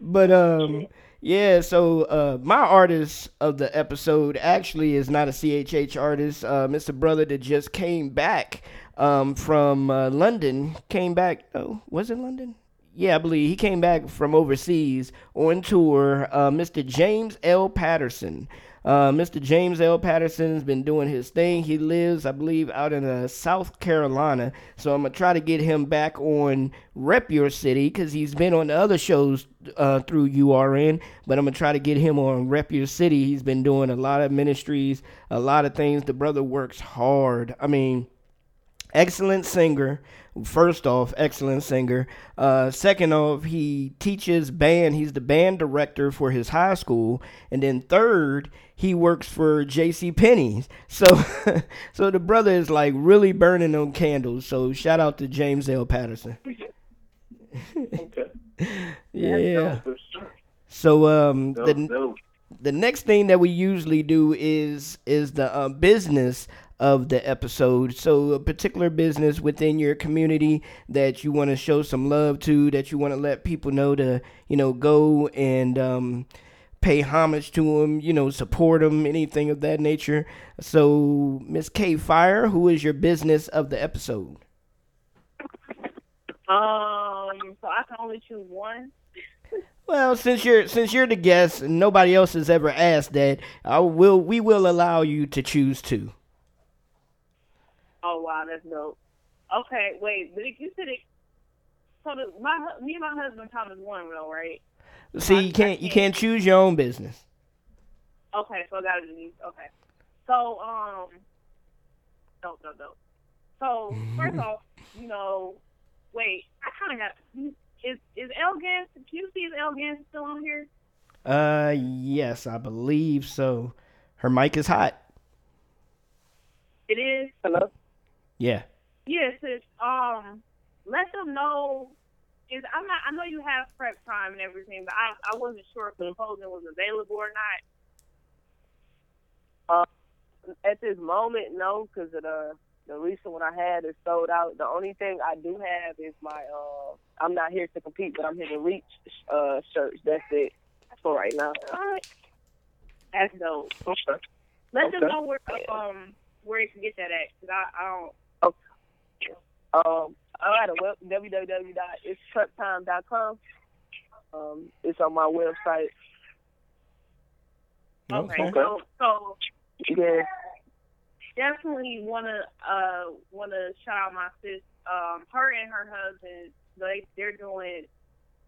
but um, yeah. So uh, my artist of the episode actually is not a CHH artist. Um, it's a brother that just came back um from uh, London. Came back. Oh, was it London? yeah, I believe he came back from overseas on tour. Uh, Mr. James L. Patterson. Uh, Mr. James L. Patterson's been doing his thing. He lives, I believe, out in uh, South Carolina. So I'm gonna try to get him back on Rep Your City because he's been on the other shows uh, through URN. But I'm gonna try to get him on Rep Your City. He's been doing a lot of ministries, a lot of things. The brother works hard. I mean, excellent singer. First off, excellent singer. Uh, second off, he teaches band. He's the band director for his high school. And then third, he works for J.C. Penney's. So, *laughs* so the brother is like really burning on candles. So shout out to James L. Patterson. *laughs* okay. *laughs* Yeah. So um the the next thing that we usually do is is the uh, business of the episode. So a particular business within your community that you want to show some love to, that you want to let people know to you know go and um, pay homage to them, you know, support them, anything of that nature. So Miss K Fire, who is your business of the episode? Um, so I can only choose one. Well, since you're since you're the guest and nobody else has ever asked that, I will we will allow you to choose two. Oh wow, that's dope. Okay, wait, but if you said it. So the, my me and my husband count as one though, right? See, you can't you can't choose your own business. Okay, so i got that is okay. So um, no, no, no. So *laughs* first off, you know, wait, I kind of got is is Elgin? Can you see is Elgin still on here? Uh, yes, I believe so. Her mic is hot. It is. Hello. Yeah. Yes, it's um. Let them know. Is I'm not. I know you have prep time and everything, but I I wasn't sure if the proposal was available or not. Uh, at this moment, no, because the the recent one I had is sold out. The only thing I do have is my uh, I'm not here to compete, but I'm here to reach uh shirts. That's it for right now. All right. That's dope. Okay. Let them know where um where you can get that at. Cause I I don't. Um, I got a web www.itspreptime.com. Um, it's on my website. Okay. So so Yeah. definitely wanna uh wanna shout out my sis. Um, her and her husband, they they're doing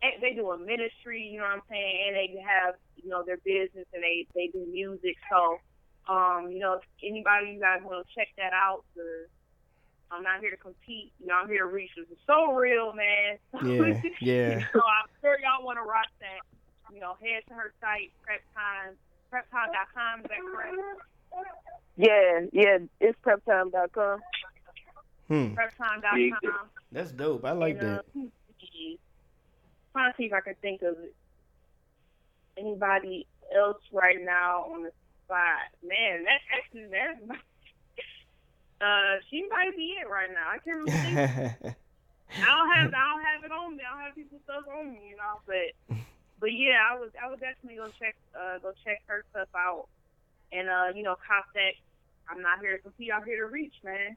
they- they do a ministry, you know what I'm saying, and they have you know their business and they they do music. So um, you know, if anybody you guys want to check that out, the I'm not here to compete. *laughs* You know, I'm here to reach. This is so real, man. Yeah, yeah. so I'm sure y'all want to rock that. You know, head to her site, prep time, preptime.com. Is that correct? Yeah, yeah, it's preptime.com. Hmm. Preptime.com. That's dope. I like And, uh, that. Trying to see if I can think of anybody else right now on the spot. Man, that's actually that's uh she might be it right now. I can't really think. *laughs* I don't have I don't have it on me. I don't have people stuff on me, you know. But but yeah, I was I would definitely go check uh go check her stuff out. And uh, you know, contact I'm not here to compete, I'm here to reach, man.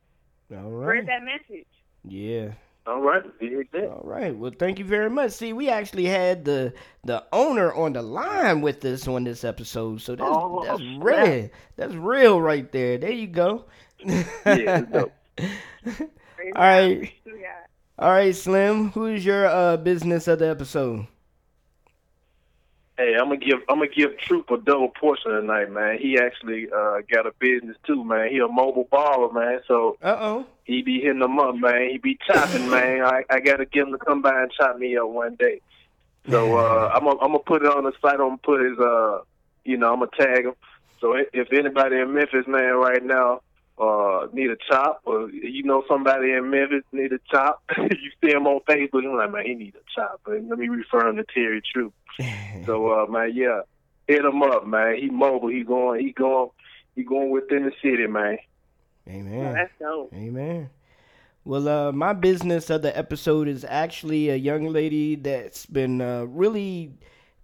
All right. Spread right. that message. Yeah. All right. All right. Well, thank you very much. See, we actually had the the owner on the line with us on this episode, so that's Oh, that's real. That's real right there. There you go. Yeah, it's dope. *laughs* All right. All right, Slim. Who's your uh business of the episode? Hey, I'm gonna give I'm gonna give Troop a double portion tonight, man. He actually uh got a business too, man. He a mobile baller, man. So uh oh, he be hitting them up, man. He be chopping, *laughs* man. I I gotta get him to come by and chop me up one day. So uh, *laughs* I'm gonna I'm gonna put it on the site. I'm gonna put his uh, you know, I'm gonna tag him. So i- if anybody in Memphis, man, right now. Uh, need a chop, or you know somebody in Memphis need a chop. *laughs* you see him on Facebook, you're like, man, he need a chop. And let me refer him to Terry Troop. *laughs* So uh man, yeah. Hit him up, man. He mobile. He going he going he going within the city, man. Amen. That's dope. Amen. Well, uh, my business of the episode is actually a young lady that's been uh, really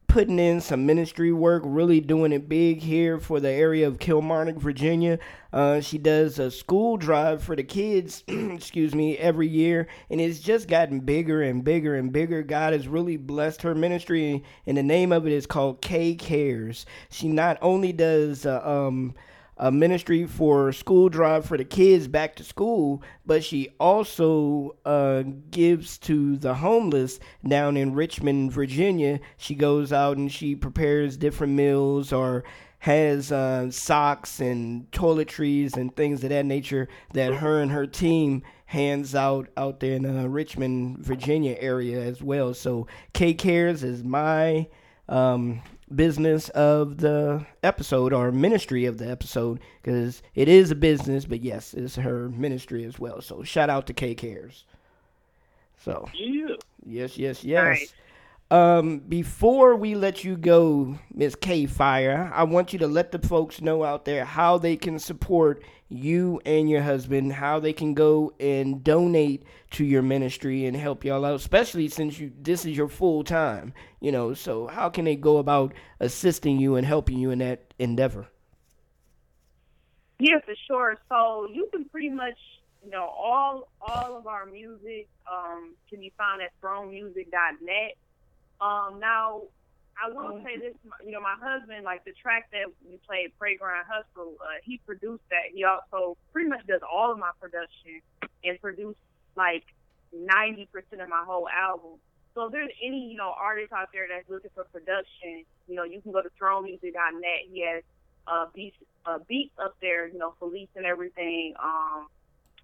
putting in some ministry work, really doing it big here for the area of Kilmarnock, Virginia. Uh, she does a school drive for the kids, *clears throat* excuse me, every year, and it's just gotten bigger and bigger and bigger. God has really blessed her ministry, and the name of it is called K Cares. She not only does uh, um, a ministry for school drive for the kids back to school, but she also uh, gives to the homeless down in Richmond, Virginia. She goes out and she prepares different meals or has uh, socks and toiletries and things of that nature that her and her team hands out out there in the Richmond, Virginia area as well. So K Cares is my um, business of the episode or ministry of the episode because it is a business, but yes, it's her ministry as well. So shout out to K Cares. So Yeah. yes, yes, yes. Um, before we let you go, Miss K Fire, I want you to let the folks know out there how they can support you and your husband, how they can go and donate to your ministry and help y'all out, especially since you this is your full time, you know. So how can they go about assisting you and helping you in that endeavor? Yeah, for sure. So you can pretty much, you know, all all of our music um, can be found at thronemusic.net. Um, now, I will say this, you know, my husband, like the track that we played, Pray Grind Hustle, uh, he produced that. He also pretty much does all of my production and produced like 90% of my whole album. So if there's any, you know, artist out there that's looking for production, you know, you can go to thronemusic.net. He has uh, beats, uh, beats up there, you know, Felice and everything. Um,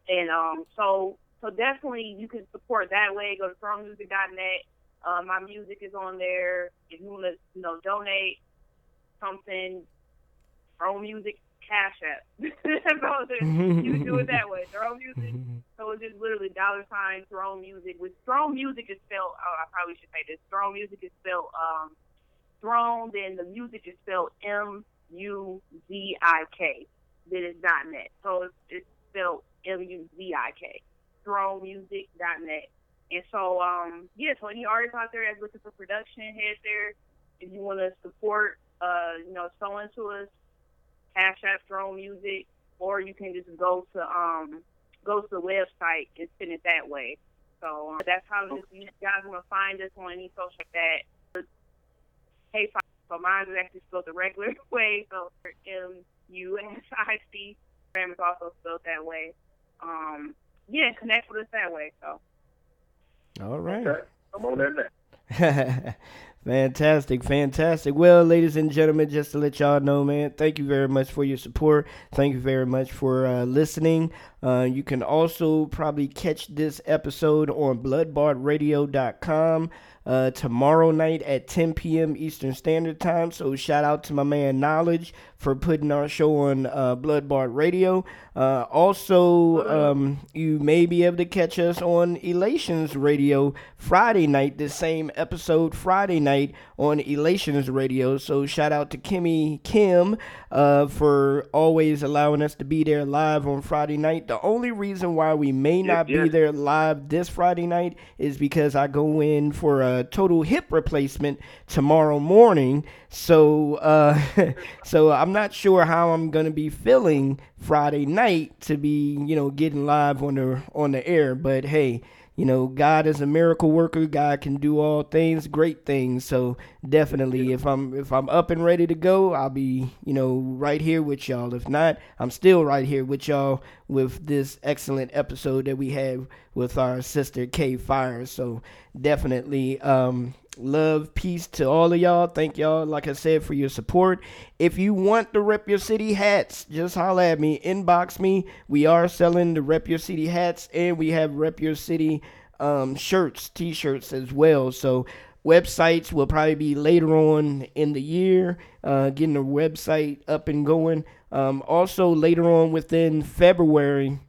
and um, so, so definitely you can support that way. Go to thronemusic.net. Uh, my music is on there. If you want to, you know, donate something, throw Music Cash App. *laughs* so you can do it that way. Throw Music. *laughs* So it's just literally dollar sign throw Music. With throw Music is spelled. Oh, I probably should say this. Throne Music is spelled um, Throne. Then the music is spelled M U Z I K. Then it's dot net. So it's, it's spelled M U Z I K. ThroneMusic.net. And so, um, yeah, so any artist out there that's looking for production, head there. If you want to support, uh, you know, sew into us, Cash App Throne Music, or you can just go to um go to the website and send it that way. So um, that's how this, you guys want to find us on any social like that. Hey, so mine is actually spelled the regular *laughs* way, so M U S I C. Instagram is also spelled that way. Um, yeah, connect with us that way. So. All right. I'm on that now. *laughs* fantastic, fantastic. Well, ladies and gentlemen, just to let y'all know, man, thank you very much for your support. Thank you very much for uh, listening. Uh, you can also probably catch this episode on bloodbardradio.com uh, tomorrow night at 10 p.m. Eastern Standard Time. So shout out to my man Knowledge for putting our show on uh, Bloodbard Radio. Uh, also, um, you may be able to catch us on Elations Radio Friday night, the same episode Friday night on Elations Radio. So shout out to Kimmy Kim uh, for always allowing us to be there live on Friday night. The only reason why we may not be there live this Friday night is because I go in for a total hip replacement tomorrow morning. So, uh, *laughs* so I'm not sure how I'm gonna be feeling Friday night to be, you know, getting live on the on the air. But hey, you know, God is a miracle worker. God can do all things, great things. So definitely, if I'm if I'm up and ready to go, I'll be, you know, right here with y'all. If not, I'm still right here with y'all with this excellent episode that we have with our sister K Fire. So definitely, um, love, peace to all of y'all. Thank y'all, like I said, for your support. If you want the Rep Your City hats, just holla at me, inbox me. We are selling the Rep Your City hats, and we have Rep Your City um, shirts, t-shirts as well. So websites will probably be later on in the year, uh, getting the website up and going. Um, also later on within February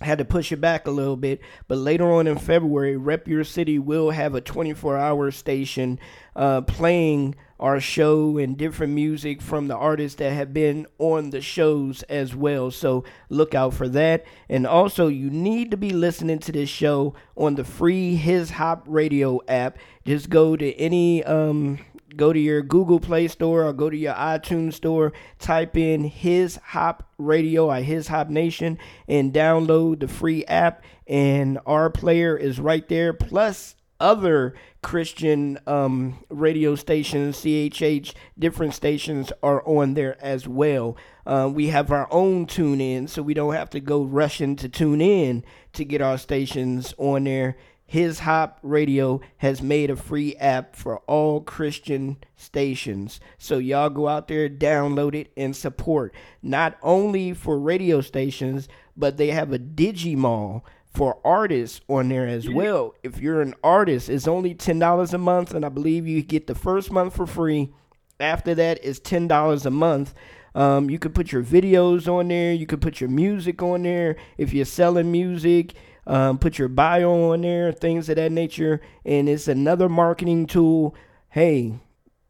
had to push it back a little bit, but later on in February, Rep Your City will have a 24 hour station uh, playing our show and different music from the artists that have been on the shows as well. So look out for that. And also, you need to be listening to this show on the free His Hop Radio app. Just go to any um, go to your Google Play Store or go to your iTunes Store, type in His Hop Radio or His Hop Nation, and download the free app. And our player is right there, plus other Christian um, radio stations, CHH, different stations are on there as well. Uh, we have our own tune in, so we don't have to go rushing to tune in to get our stations on there. His Hop Radio has made a free app for all Christian stations. So y'all go out there, download it, and support. Not only for radio stations, but they have a Digimall for artists on there as well. If you're an artist, it's only $10 a month, and I believe you get the first month for free. After that, it's $10 a month. Um, you can put your videos on there. You can put your music on there. If you're selling music, um, put your bio on there, things of that nature. And it's another marketing tool. Hey,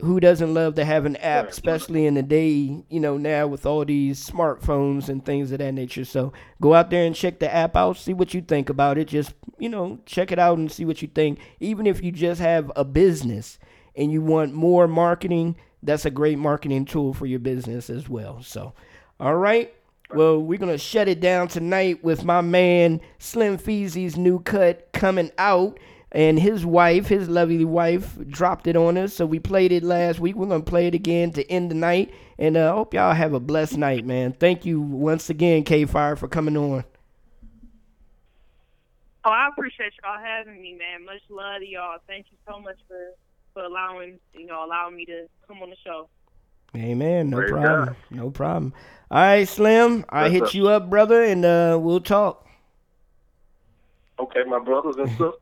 who doesn't love to have an app, especially in the day, you know, now with all these smartphones and things of that nature. So go out there and check the app out, see what you think about it. Just, you know, check it out and see what you think. Even if you just have a business and you want more marketing, that's a great marketing tool for your business as well. So, all right. Well, we're going to shut it down tonight with my man Slim Feezy's new cut coming out and his wife, his lovely wife, dropped it on us. So we played it last week. We're gonna play it again to end the night, and I uh, hope y'all have a blessed night, man. Thank you once again, K Fire, for coming on. Oh, I appreciate y'all having me, man. Much love to y'all. Thank you so much for for allowing you know allowing me to come on the show. Amen. No Praise problem. God. No problem. All right, Slim. I What's hit up? you up, brother, and uh, we'll talk. Okay, my brothers and *laughs* sisters.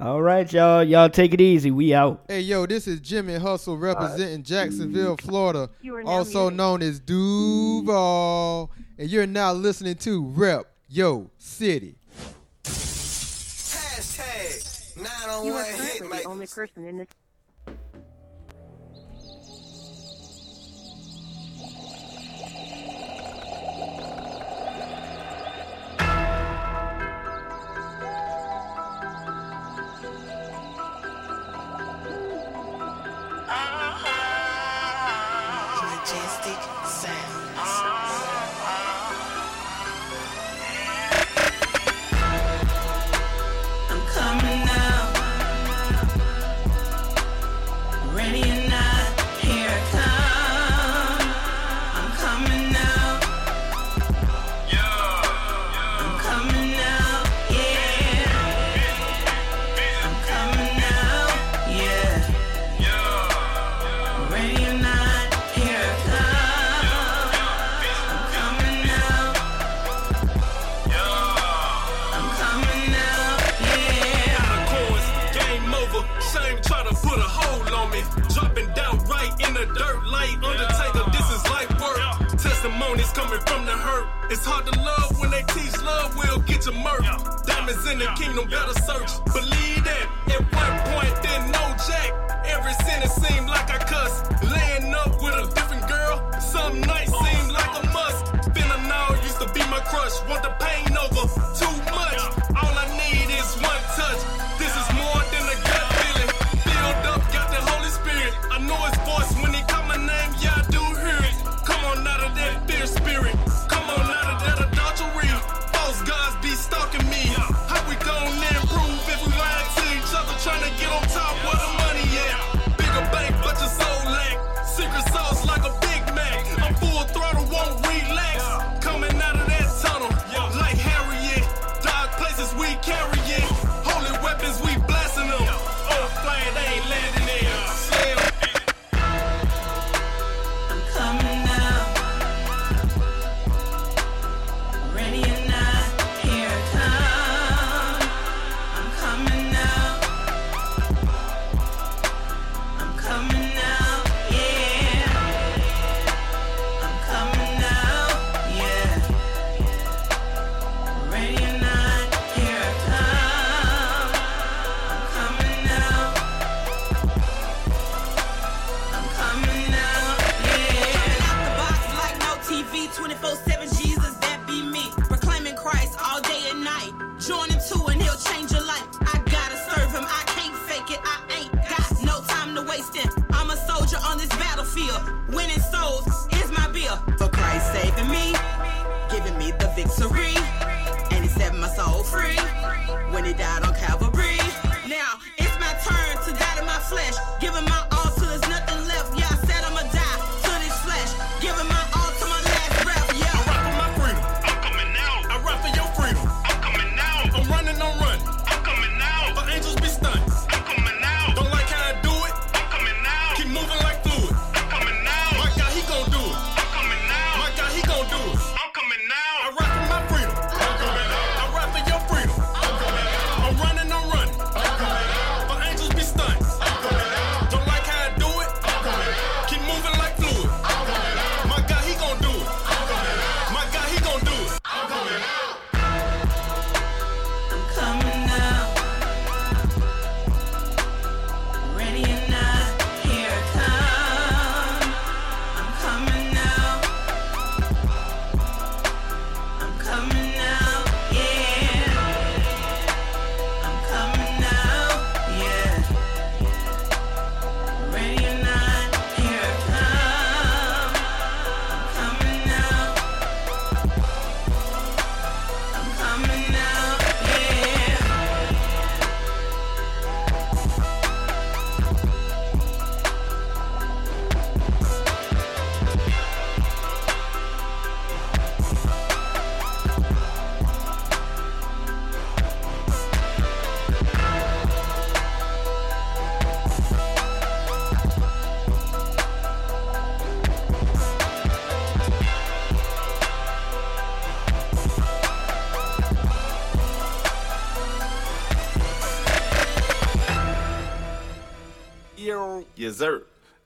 All right, y'all. Y'all take it easy. We out. Hey, yo, this is Jimmy Hustle representing Jacksonville, Florida, You are now also muted. known as Duval. And you're now listening to Rep Yo City. Hashtag You are currently the only person in this. It's hard to love when they teach love. Will get you murked. Diamonds in the kingdom, better search. Believe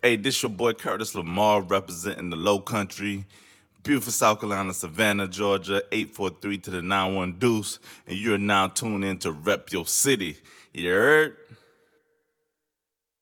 Hey, this your boy Curtis Lamar representing the Low Country, beautiful South Carolina, Savannah, Georgia, 843 to the 91 Deuce, and you're now tuned in to Rep Your City. You heard?